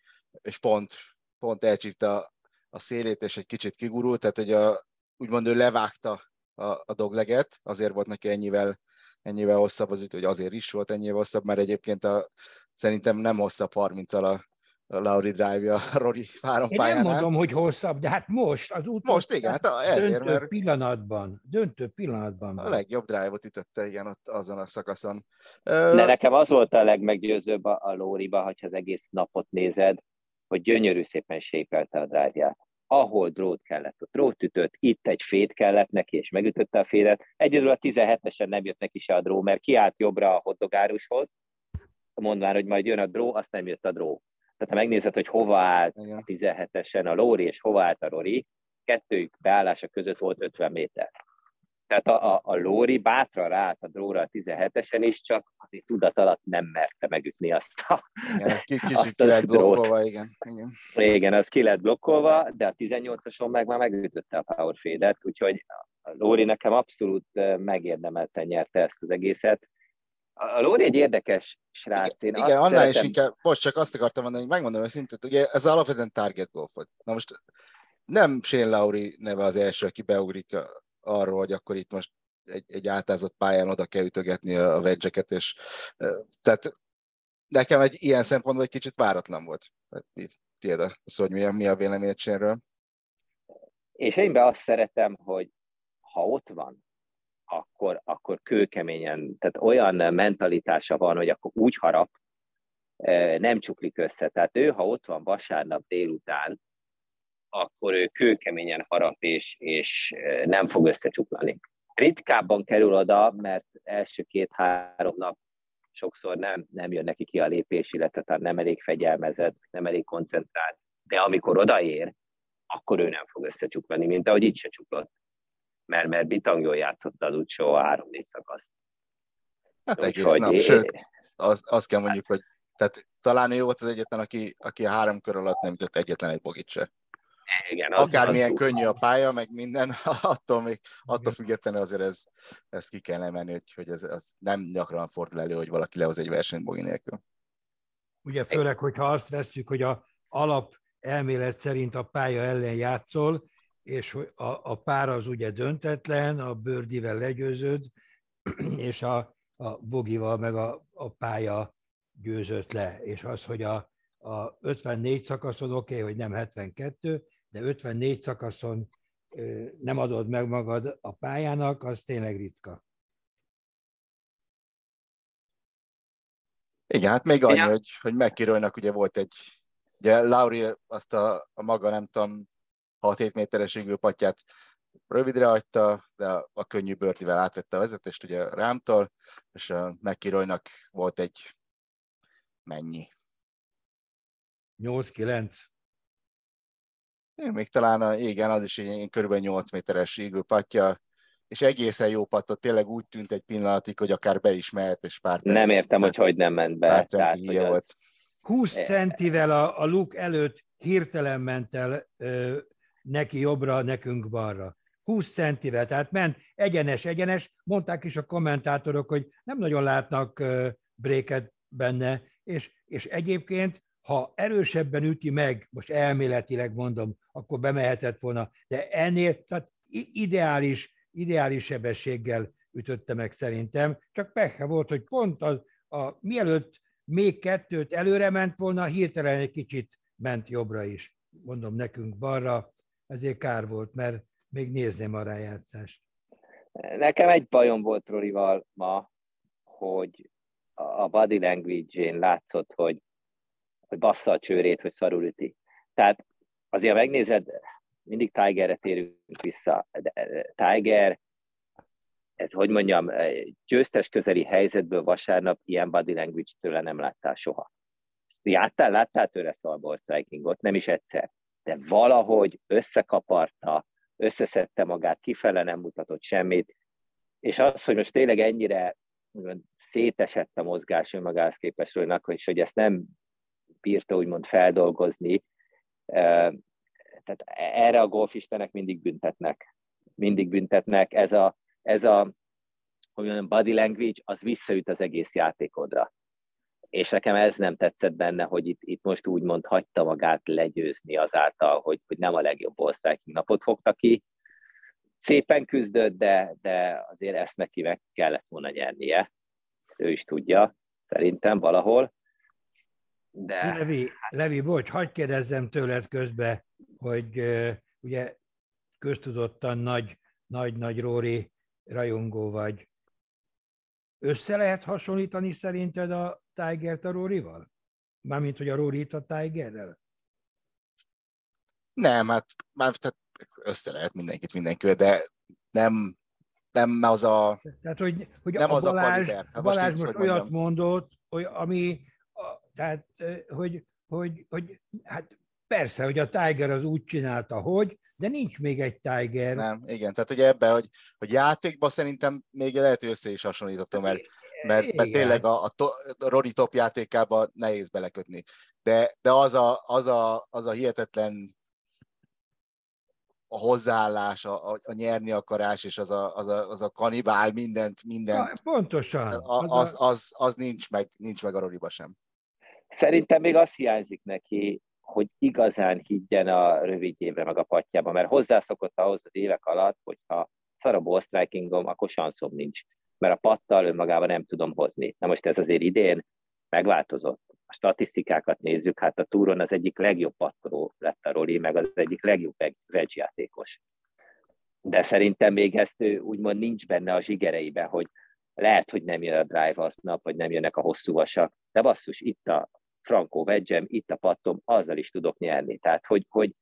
és pont, pont elcsípte a szélét, és egy kicsit kigurult, tehát hogy a, úgymond ő levágta a, a dogleget, azért volt neki ennyivel, ennyivel hosszabb az ütő, hogy azért is volt ennyivel hosszabb, mert egyébként a, szerintem nem hosszabb 30 a a Lauri Drive-ja a Rory három Én pályánál. nem mondom, hogy hosszabb, de hát most, az utolsó most igen, hát ezért, döntő mert pillanatban, döntő pillanatban. A legjobb drive-ot ütötte, igen, ott azon a szakaszon. De nekem az volt a legmeggyőzőbb a, a Lóriba, hogyha az egész napot nézed, hogy gyönyörű szépen sépelte a drive-ját. Ahol drót kellett, ott drót ütött, itt egy fét kellett neki, és megütötte a fédet. Egyedül a 17-esen nem jött neki se a dró, mert kiállt jobbra a hotdogárushoz, mondván, hogy majd jön a dró, azt nem jött a dró tehát ha megnézed, hogy hova állt Igen. a 17-esen a Lóri, és hova állt a Rory, kettőjük beállása között volt 50 méter. Tehát a, a, a Lóri bátran ráállt a dróra a 17-esen, és csak azért tudat alatt nem merte megütni azt a Igen, ez kicsit azt ki lett blokkolva, igen. igen. Igen, az ki lett blokkolva, de a 18-ason meg már megütötte a power fade úgyhogy a Lóri nekem abszolút megérdemelten nyerte ezt az egészet. A Lóri egy érdekes srác. Én igen, annál szeretem... is inkább, most csak azt akartam mondani, hogy megmondom őszintén, ugye ez alapvetően target golf volt. Na most nem Shane Lauri neve az első, aki beugrik arról, hogy akkor itt most egy, egy átázott pályán oda kell ütögetni a vegyeket, és tehát nekem egy ilyen szempontból egy kicsit váratlan volt. Tiéd a szó, hogy mi a, mi a véleményed És én be azt szeretem, hogy ha ott van, akkor, akkor kőkeményen, tehát olyan mentalitása van, hogy akkor úgy harap, nem csuklik össze. Tehát ő, ha ott van vasárnap délután, akkor ő kőkeményen harap és, és nem fog összecsuklani. Ritkábban kerül oda, mert első két-három nap sokszor nem, nem jön neki ki a lépés, illetve nem elég fegyelmezett, nem elég koncentrált. De amikor odaér, akkor ő nem fog összecsuklani, mint ahogy itt se csuklott. Mert, mert bitang jól játszott az utcsó a három-négy szakaszt. Hát Úgy, egész nap, é... sőt, azt, azt kell mondjuk, hogy tehát talán ő volt az egyetlen, aki, aki a három kör alatt nem jutott egyetlen egy bogit se. Igen, az, Akármilyen az könnyű a pálya, meg minden, (laughs) attól, még, attól függetlenül azért ez, ezt ki kell emelni, hogy, hogy ez, ez nem gyakran fordul elő, hogy valaki lehoz egy versenyt bogi nélkül. Ugye főleg, hogyha azt veszük, hogy a alap elmélet szerint a pálya ellen játszol, és a, a pár az ugye döntetlen, a bőrdivel legyőződ, (clears throat) és a, a bogival meg a, a pálya győzött le. És az, hogy a, a 54 szakaszon oké, okay, hogy nem 72, de 54 szakaszon nem adod meg magad a pályának, az tényleg ritka. Igen, hát még annyi, hogy, hogy megkirolnak, ugye volt egy, ugye Lauri azt a, a maga nem tudom, 6-7 méteres patját rövidre hagyta, de a, könnyű bőrtivel átvette a vezetést ugye Rámtól, és a McIroynak volt egy mennyi? 8-9. Még talán, a, igen, az is egy kb. 8 méteres patja, és egészen jó pattot, tényleg úgy tűnt egy pillanatig, hogy akár be is mehet, és pár Nem értem, hogy hogy nem ment be. Pár tehát, hogy az... volt. 20 centivel a, a luk előtt hirtelen ment el ö, neki jobbra, nekünk balra. 20 centivel, tehát ment egyenes, egyenes, mondták is a kommentátorok, hogy nem nagyon látnak bréket benne, és, és egyébként ha erősebben üti meg, most elméletileg mondom, akkor bemehetett volna, de ennél, tehát ideális, ideális sebességgel ütötte meg szerintem, csak pekhe volt, hogy pont az, a, mielőtt még kettőt előre ment volna, hirtelen egy kicsit ment jobbra is, mondom nekünk balra, ezért kár volt, mert még nézném a rájátszást. Nekem egy bajom volt Rolival ma, hogy a body language-én látszott, hogy hogy bassza a csőrét, hogy szarul üti. Tehát azért megnézed, mindig Tigerre térünk vissza, de Tiger, ez hogy mondjam, győztes közeli helyzetből vasárnap ilyen body language tőle nem láttál soha. Játtál, láttál tőle szalball strikingot? Nem is egyszer. De valahogy összekaparta, összeszedte magát, kifele nem mutatott semmit, és az, hogy most tényleg ennyire szétesett a mozgás önmagához képest, hogy hogy ezt nem bírta úgymond feldolgozni. Tehát erre a golfistenek mindig büntetnek. Mindig büntetnek. Ez a, ez a hogy mondjam, body language, az visszaüt az egész játékodra. És nekem ez nem tetszett benne, hogy itt, itt most úgymond hagyta magát legyőzni azáltal, hogy, hogy nem a legjobb all napot fogta ki. Szépen küzdött, de, de azért ezt neki meg kellett volna nyernie. Ő is tudja, szerintem valahol. De... Levi, Levi, bocs, hagyd kérdezzem tőled közbe, hogy ugye köztudottan nagy, nagy-nagy Róri rajongó vagy. Össze lehet hasonlítani szerinted a Tiger-t a Rórival? Mármint, hogy a Róri a Tigerrel? Nem, hát már tehát össze lehet mindenkit mindenkivel, de nem, nem az a... Tehát, hogy, hogy nem a az Balázs, a kaliber. Hát Balázs most, most olyat mondott, hogy ami tehát, hogy, hogy, hogy hát persze, hogy a Tiger az úgy csinálta, hogy, de nincs még egy Tiger. Nem, igen, tehát ugye ebben, hogy, hogy játékban szerintem még lehet, hogy össze is hasonlítottam, mert, mert, mert tényleg a, a, to, a Rory top játékába nehéz belekötni. De, de az, a, az, a, az a hihetetlen a hozzáállás, a, a, a nyerni akarás, és az a, az a, az a kanibál mindent, mindent. Ja, pontosan. Az, az, az, az nincs, meg, nincs meg a Roriba sem. Szerintem még az hiányzik neki, hogy igazán higgyen a rövidjébe meg a patjába, mert hozzászokott ahhoz az évek alatt, hogyha szar a ball strikingom, akkor sanszom nincs, mert a pattal önmagában nem tudom hozni. Na most ez azért idén megváltozott. A statisztikákat nézzük, hát a túron az egyik legjobb pattoró lett a Roli, meg az egyik legjobb wedge játékos. De szerintem még ezt úgymond nincs benne a zsigereiben, hogy lehet, hogy nem jön a drive aznap, vagy nem jönnek a hosszú vasak, de basszus, itt a Franco vegyem, itt a pattom, azzal is tudok nyerni. Tehát, hogy, hogy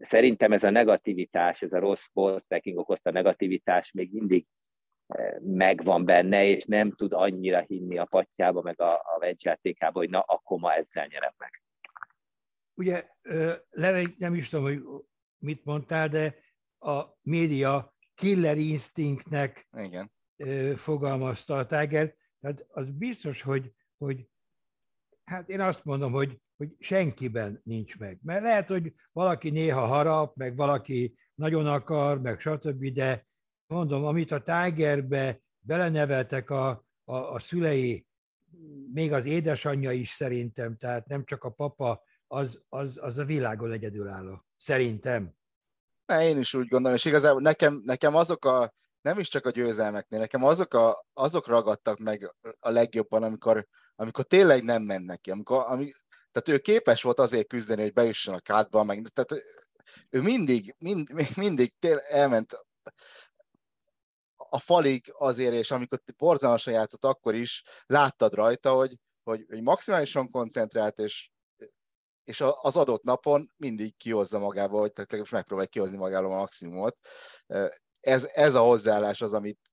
szerintem ez a negativitás, ez a rossz ball tracking okozta negativitás még mindig megvan benne, és nem tud annyira hinni a patjába, meg a, a játékába, hogy na, akkor ma ezzel nyerem meg. Ugye, Levej, nem is tudom, hogy mit mondtál, de a média killer instinctnek Igen. fogalmazta a Tiger. Tehát az biztos, hogy, hogy hát én azt mondom, hogy, hogy senkiben nincs meg. Mert lehet, hogy valaki néha harap, meg valaki nagyon akar, meg stb., de mondom, amit a Tigerbe beleneveltek a, a, a szülei, még az édesanyja is szerintem, tehát nem csak a papa, az, az, az a világon egyedülálló. Szerintem. Ne, én is úgy gondolom, és igazából nekem, nekem azok a, nem is csak a győzelmeknél, nekem azok, a, azok ragadtak meg a legjobban, amikor, amikor tényleg nem mennek ki. Amikor, ami, tehát ő képes volt azért küzdeni, hogy bejusson a kádba, meg, tehát ő mindig, mind, mindig tél, elment a falig azért, és amikor borzalmasan játszott, akkor is láttad rajta, hogy, hogy, hogy maximálisan koncentrált, és, és az adott napon mindig kihozza magából, vagy tehát most megpróbálja kihozni magából a maximumot. Ez, ez a hozzáállás az, amit,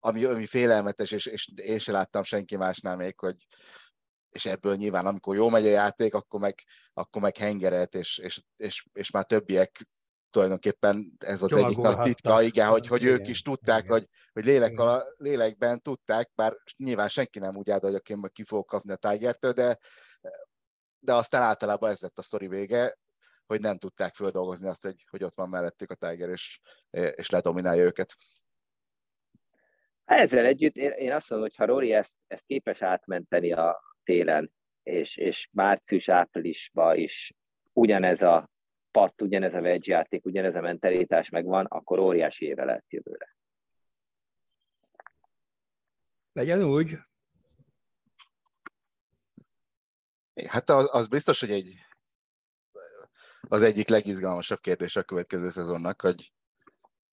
ami, ami félelmetes, és, és én sem láttam senki másnál még, hogy és ebből nyilván, amikor jó megy a játék, akkor meg, akkor meg hengeret, és, és, és, és már többiek tulajdonképpen ez az egyik a titka, igen, hogy, hogy igen, ők is tudták, igen. hogy, hogy lélek a lélekben tudták, bár nyilván senki nem úgy áll, hogy aki ki fog kapni a Tigertől, de, de aztán általában ez lett a sztori vége, hogy nem tudták földolgozni azt, hogy, hogy ott van mellettük a Tiger, és, és ledominálja őket. Ezzel együtt én, én azt mondom, hogy ha Rory ezt, ezt képes átmenteni a télen, és, és március-áprilisban is ugyanez a patt, ugyanez a wedge játék, ugyanez a mentalitás megvan, akkor óriási éve lehet jövőre. Legyen úgy. Hát az, az biztos, hogy egy, az egyik legizgalmasabb kérdés a következő szezonnak, hogy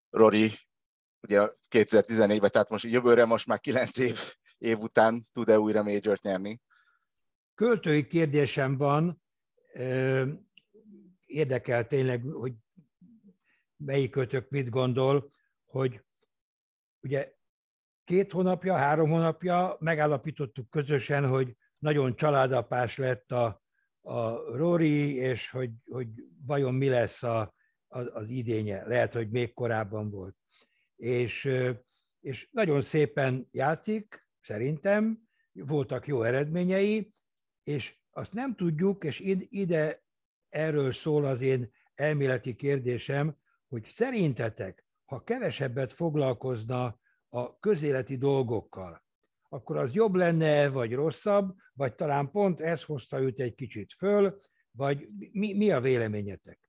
Rory ugye 2014-ben, tehát most jövőre most már 9 év, év után tud-e újra major nyerni? Költői kérdésem van, érdekel tényleg, hogy melyik kötök mit gondol, hogy ugye két hónapja, három hónapja megállapítottuk közösen, hogy nagyon családapás lett a, a Rory, és hogy, hogy vajon mi lesz a, az, az idénye. Lehet, hogy még korábban volt. És, és nagyon szépen játszik, szerintem, voltak jó eredményei, és azt nem tudjuk, és ide erről szól az én elméleti kérdésem, hogy szerintetek, ha kevesebbet foglalkozna a közéleti dolgokkal, akkor az jobb lenne, vagy rosszabb, vagy talán pont ez hozta őt egy kicsit föl, vagy mi, mi a véleményetek?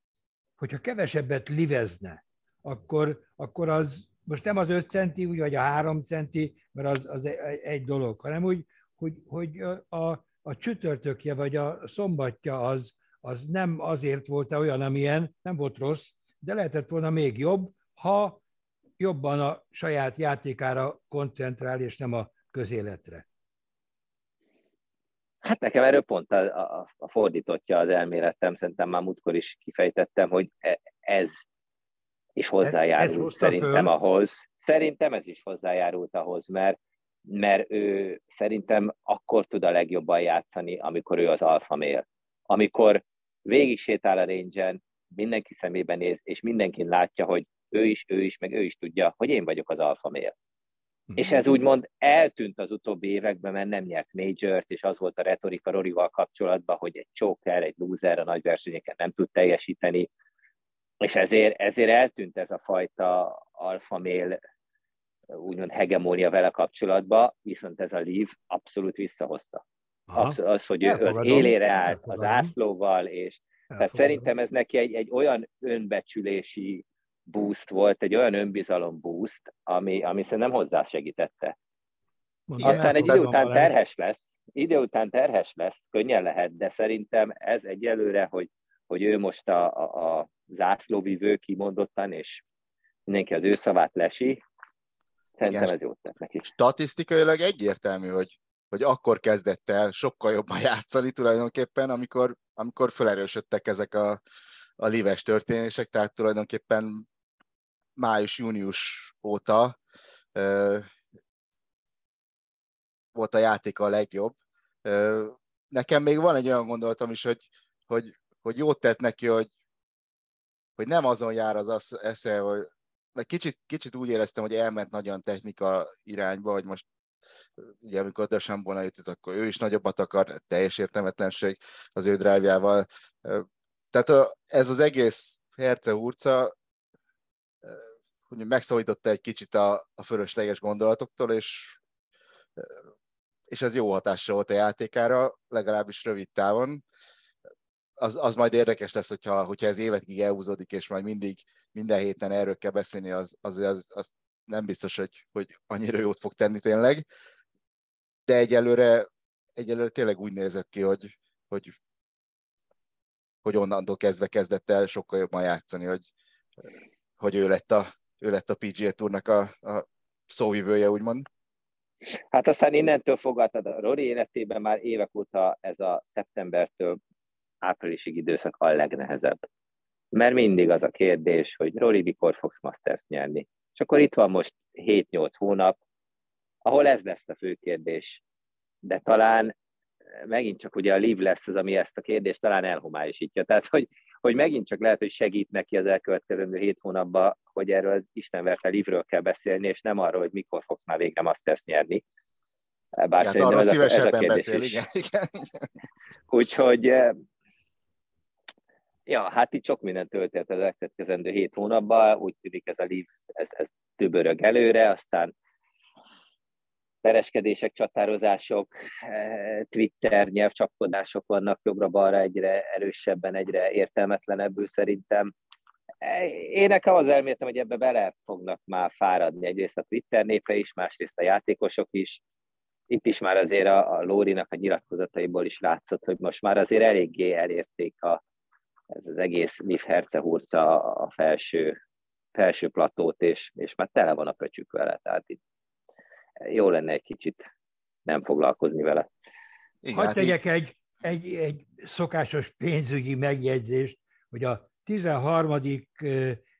Hogyha kevesebbet livezne, akkor, akkor az most nem az 5 centi, úgy, vagy a 3 centi, mert az, az egy dolog, hanem úgy, hogy, hogy a, a csütörtökje vagy a szombatja az, az nem azért volt olyan, amilyen, nem volt rossz, de lehetett volna még jobb, ha jobban a saját játékára koncentrál, és nem a közéletre. Hát nekem erről pont a, a, a fordítottja az elméletem, szerintem már múltkor is kifejtettem, hogy e, ez is hozzájárult ez szerintem föl. ahhoz. Szerintem ez is hozzájárult ahhoz, mert, mert ő szerintem akkor tud a legjobban játszani, amikor ő az alfa mél. Amikor végig sétál a range mindenki szemében néz, és mindenki látja, hogy ő is, ő is, meg ő is tudja, hogy én vagyok az alfa mél. Mm-hmm. És ez úgymond eltűnt az utóbbi években, mert nem nyert major és az volt a retorika Rorival kapcsolatban, hogy egy choker, egy loser a nagy versenyeken nem tud teljesíteni, és ezért, ezért eltűnt ez a fajta alfa mél úgymond hegemónia vele kapcsolatban, viszont ez a Leaf abszolút visszahozta. Abszolút, az, hogy ő az élére állt az ászlóval, és tehát szerintem ez neki egy, egy olyan önbecsülési boost volt, egy olyan önbizalom boost, ami, ami szerintem hozzásegítette. Mondom, Aztán egy idő után terhes lesz, idő után terhes lesz, könnyen lehet, de szerintem ez egyelőre, hogy, hogy ő most a, a, a zászlóvivő kimondottan, és mindenki az ő szavát lesi, szerintem Igen, ez jót tett neki. Statisztikailag egyértelmű, hogy hogy akkor kezdett el sokkal jobban (laughs) játszani tulajdonképpen, amikor, amikor felerősödtek ezek a, a lives történések, tehát tulajdonképpen május-június óta ö, volt a játéka a legjobb. Ö, nekem még van egy olyan gondolatom is, hogy, hogy, hogy jót tett neki, hogy, hogy nem azon jár az esze, hogy meg kicsit, kicsit úgy éreztem, hogy elment nagyon technika irányba, hogy most ugye amikor Desambona jutott, akkor ő is nagyobbat akar, teljes értelmetlenség az ő drive Tehát ez az egész Herce Hurca hogy megszólította egy kicsit a, a fölösleges gondolatoktól, és, és ez jó hatással volt a játékára, legalábbis rövid távon. Az, az majd érdekes lesz, hogyha, hogyha ez évekig elhúzódik, és majd mindig minden héten erről kell beszélni, az, az, az, az nem biztos, hogy, hogy annyira jót fog tenni tényleg. De egyelőre, egyelőre tényleg úgy nézett ki, hogy, hogy, hogy onnantól kezdve kezdett el sokkal jobban játszani, hogy, hogy ő lett a, ő lett a PGA Tournak a, a szóvivője, úgymond. Hát aztán innentől fogadtad a Rory életében már évek óta ez a szeptembertől áprilisig időszak a legnehezebb. Mert mindig az a kérdés, hogy Rory mikor fogsz Masters nyerni. És akkor itt van most 7-8 hónap, ahol ez lesz a fő kérdés. De talán megint csak ugye a live lesz az, ami ezt a kérdést talán elhomályosítja. Tehát, hogy, hogy megint csak lehet, hogy segít neki az elkövetkező hét hónapban, hogy erről az Isten verte livről kell beszélni, és nem arról, hogy mikor fogsz már végre Masters nyerni. Bár hát arról ez szívesebben a, ez a beszél, igen, igen. Úgyhogy eh, Ja, hát itt sok minden történt az elkövetkezendő hét hónapban, úgy tűnik ez a live, ez, ez töbörög előre, aztán pereskedések, csatározások, eh, Twitter nyelvcsapkodások vannak jobbra-balra egyre erősebben, egyre értelmetlenebbül szerintem. Eh, én nekem az elméletem, hogy ebbe bele fognak már fáradni egyrészt a Twitter népe is, másrészt a játékosok is. Itt is már azért a, a Lórinak a nyilatkozataiból is látszott, hogy most már azért eléggé elérték a, ez az egész Liv Hercehurca a felső, felső platót, és, és már tele van a pöcsük vele. Tehát itt jó lenne egy kicsit nem foglalkozni vele. Igen, Hadd hát tegyek így... egy, egy, egy szokásos pénzügyi megjegyzést, hogy a 13.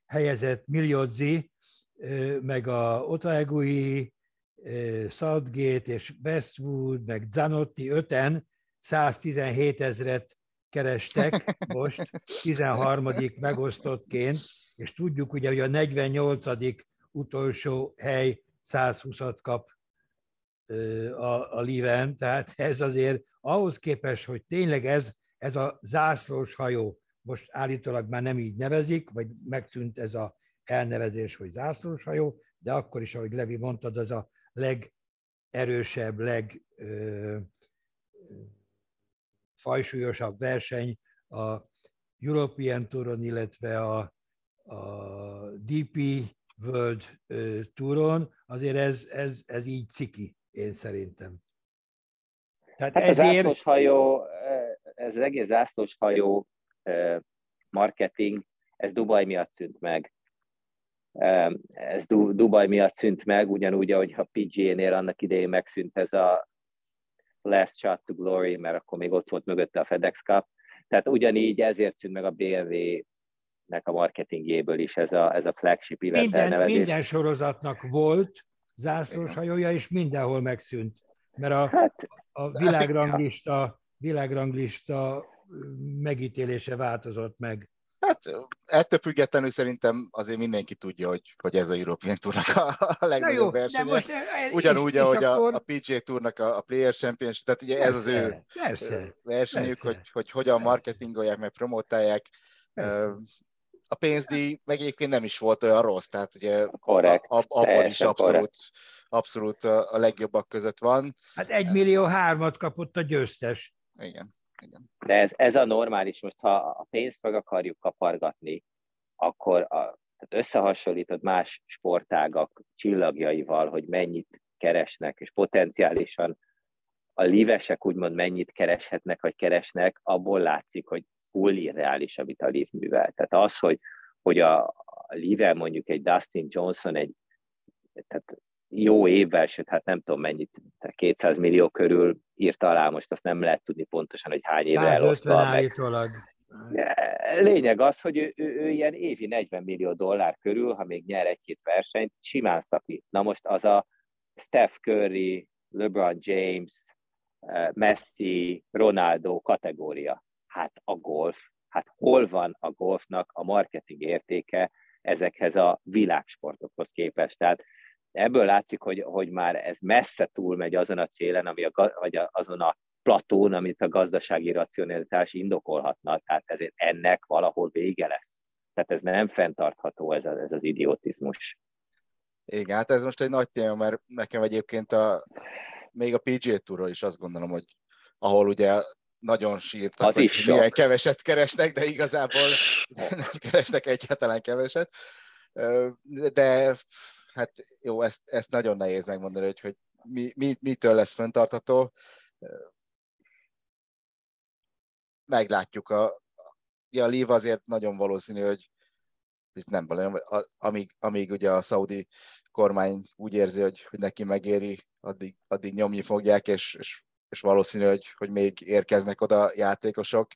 helyezett Miliozzi, meg a Otaegui, Southgate és Westwood, meg Zanotti öten 117 ezret kerestek most 13. megosztottként, és tudjuk ugye, hogy a 48. utolsó hely 120-at kap a, a Liven, tehát ez azért ahhoz képest, hogy tényleg ez, ez a zászlós hajó, most állítólag már nem így nevezik, vagy megtűnt ez a elnevezés, hogy zászlós hajó, de akkor is, ahogy Levi mondtad, az a legerősebb, leg ö, fajsúlyosabb verseny a European Touron, illetve a, a DP World Touron, azért ez, ez, ez így ciki, én szerintem. Tehát hát ezért... az hajó, ez az egész zászlós hajó marketing, ez Dubaj miatt szűnt meg. Ez Dubaj miatt szűnt meg, ugyanúgy, ahogy a PGA-nél annak idején megszűnt ez a Last Shot to Glory, mert akkor még ott volt mögötte a FedEx Cup. Tehát ugyanígy ezért szűnt meg a BMW nek a marketingjéből is ez a, ez a flagship event minden, elnevezés. Minden sorozatnak volt zászlós hajója, és mindenhol megszűnt. Mert a, hát, a világranglista, világranglista megítélése változott meg. Hát ettől függetlenül szerintem azért mindenki tudja, hogy, hogy ez a European Tournak a, a legnagyobb versenye. Most, Ugyanúgy, és, ahogy és a, akkor... a PGA Tournak a, a Player Championship, tehát ugye persze, ez az ő persze, versenyük, persze. Hogy, hogy hogyan marketingolják, meg promotálják. Persze a pénzdíj meg egyébként nem is volt olyan rossz, tehát ugye korrekt, ab, abban is abszolút, abszolút a, a legjobbak között van. Hát egy millió hármat kapott a győztes. Igen. De ez, ez a normális, most ha a pénzt meg akarjuk kapargatni, akkor a, tehát összehasonlítod más sportágak csillagjaival, hogy mennyit keresnek, és potenciálisan a livesek úgymond mennyit kereshetnek, vagy keresnek, abból látszik, hogy full irreális, amit a Liv művel. Tehát az, hogy, hogy a, a live mondjuk egy Dustin Johnson egy tehát jó évvel, sőt, hát nem tudom mennyit, 200 millió körül írta alá, most azt nem lehet tudni pontosan, hogy hány évvel elosztva. állítólag. Lényeg az, hogy ő, ő, ő ilyen évi 40 millió dollár körül, ha még nyer egy-két versenyt, simán szakít. Na most az a Steph Curry, LeBron James, eh, Messi, Ronaldo kategória. Hát a golf, hát hol van a golfnak a marketing értéke ezekhez a világsportokhoz képest? Tehát ebből látszik, hogy, hogy már ez messze túlmegy azon a célen, ami a, vagy azon a platón, amit a gazdasági racionalitás indokolhatna. Tehát ezért ennek valahol vége lesz. Tehát ez nem fenntartható, ez, a, ez az idiotizmus. Igen, hát ez most egy nagy téma, mert nekem egyébként a, még a PGA Tourról is azt gondolom, hogy ahol ugye nagyon sírtak, az hogy is milyen sok. keveset keresnek, de igazából nem keresnek egyáltalán keveset. De hát jó, ezt, ezt nagyon nehéz megmondani, hogy, hogy mi, mi, mitől lesz fenntartható. Meglátjuk. A, a Liv azért nagyon valószínű, hogy nem valami, amíg, amíg ugye a szaudi kormány úgy érzi, hogy, hogy neki megéri, addig, addig nyomni fogják, és, és, és valószínű, hogy, hogy még érkeznek oda játékosok.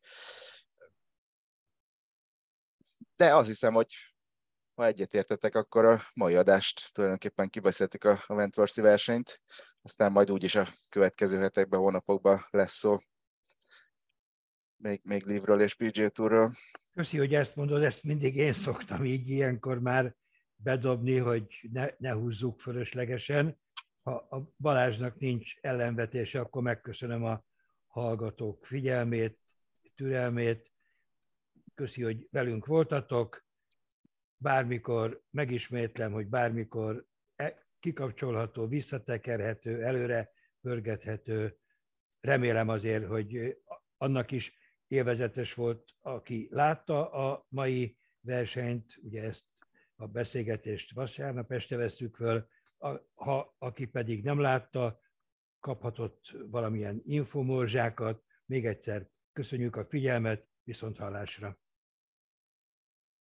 De azt hiszem, hogy ha egyetértetek, akkor a mai adást tulajdonképpen kibeszéltük a, a Wentworth versenyt, aztán majd úgyis a következő hetekben, hónapokban lesz szó még, még Livről és PJ Tourról. Köszi, hogy ezt mondod, ezt mindig én szoktam így ilyenkor már bedobni, hogy ne, ne húzzuk fölöslegesen. Ha a Balázsnak nincs ellenvetése, akkor megköszönöm a hallgatók figyelmét, türelmét. Köszi, hogy velünk voltatok. Bármikor megismétlem, hogy bármikor e, kikapcsolható, visszatekerhető, előre pörgethető. Remélem azért, hogy annak is élvezetes volt, aki látta a mai versenyt, ugye ezt a beszélgetést vasárnap este veszük föl, ha aki pedig nem látta, kaphatott valamilyen infomorzsákat. Még egyszer köszönjük a figyelmet, viszont hallásra!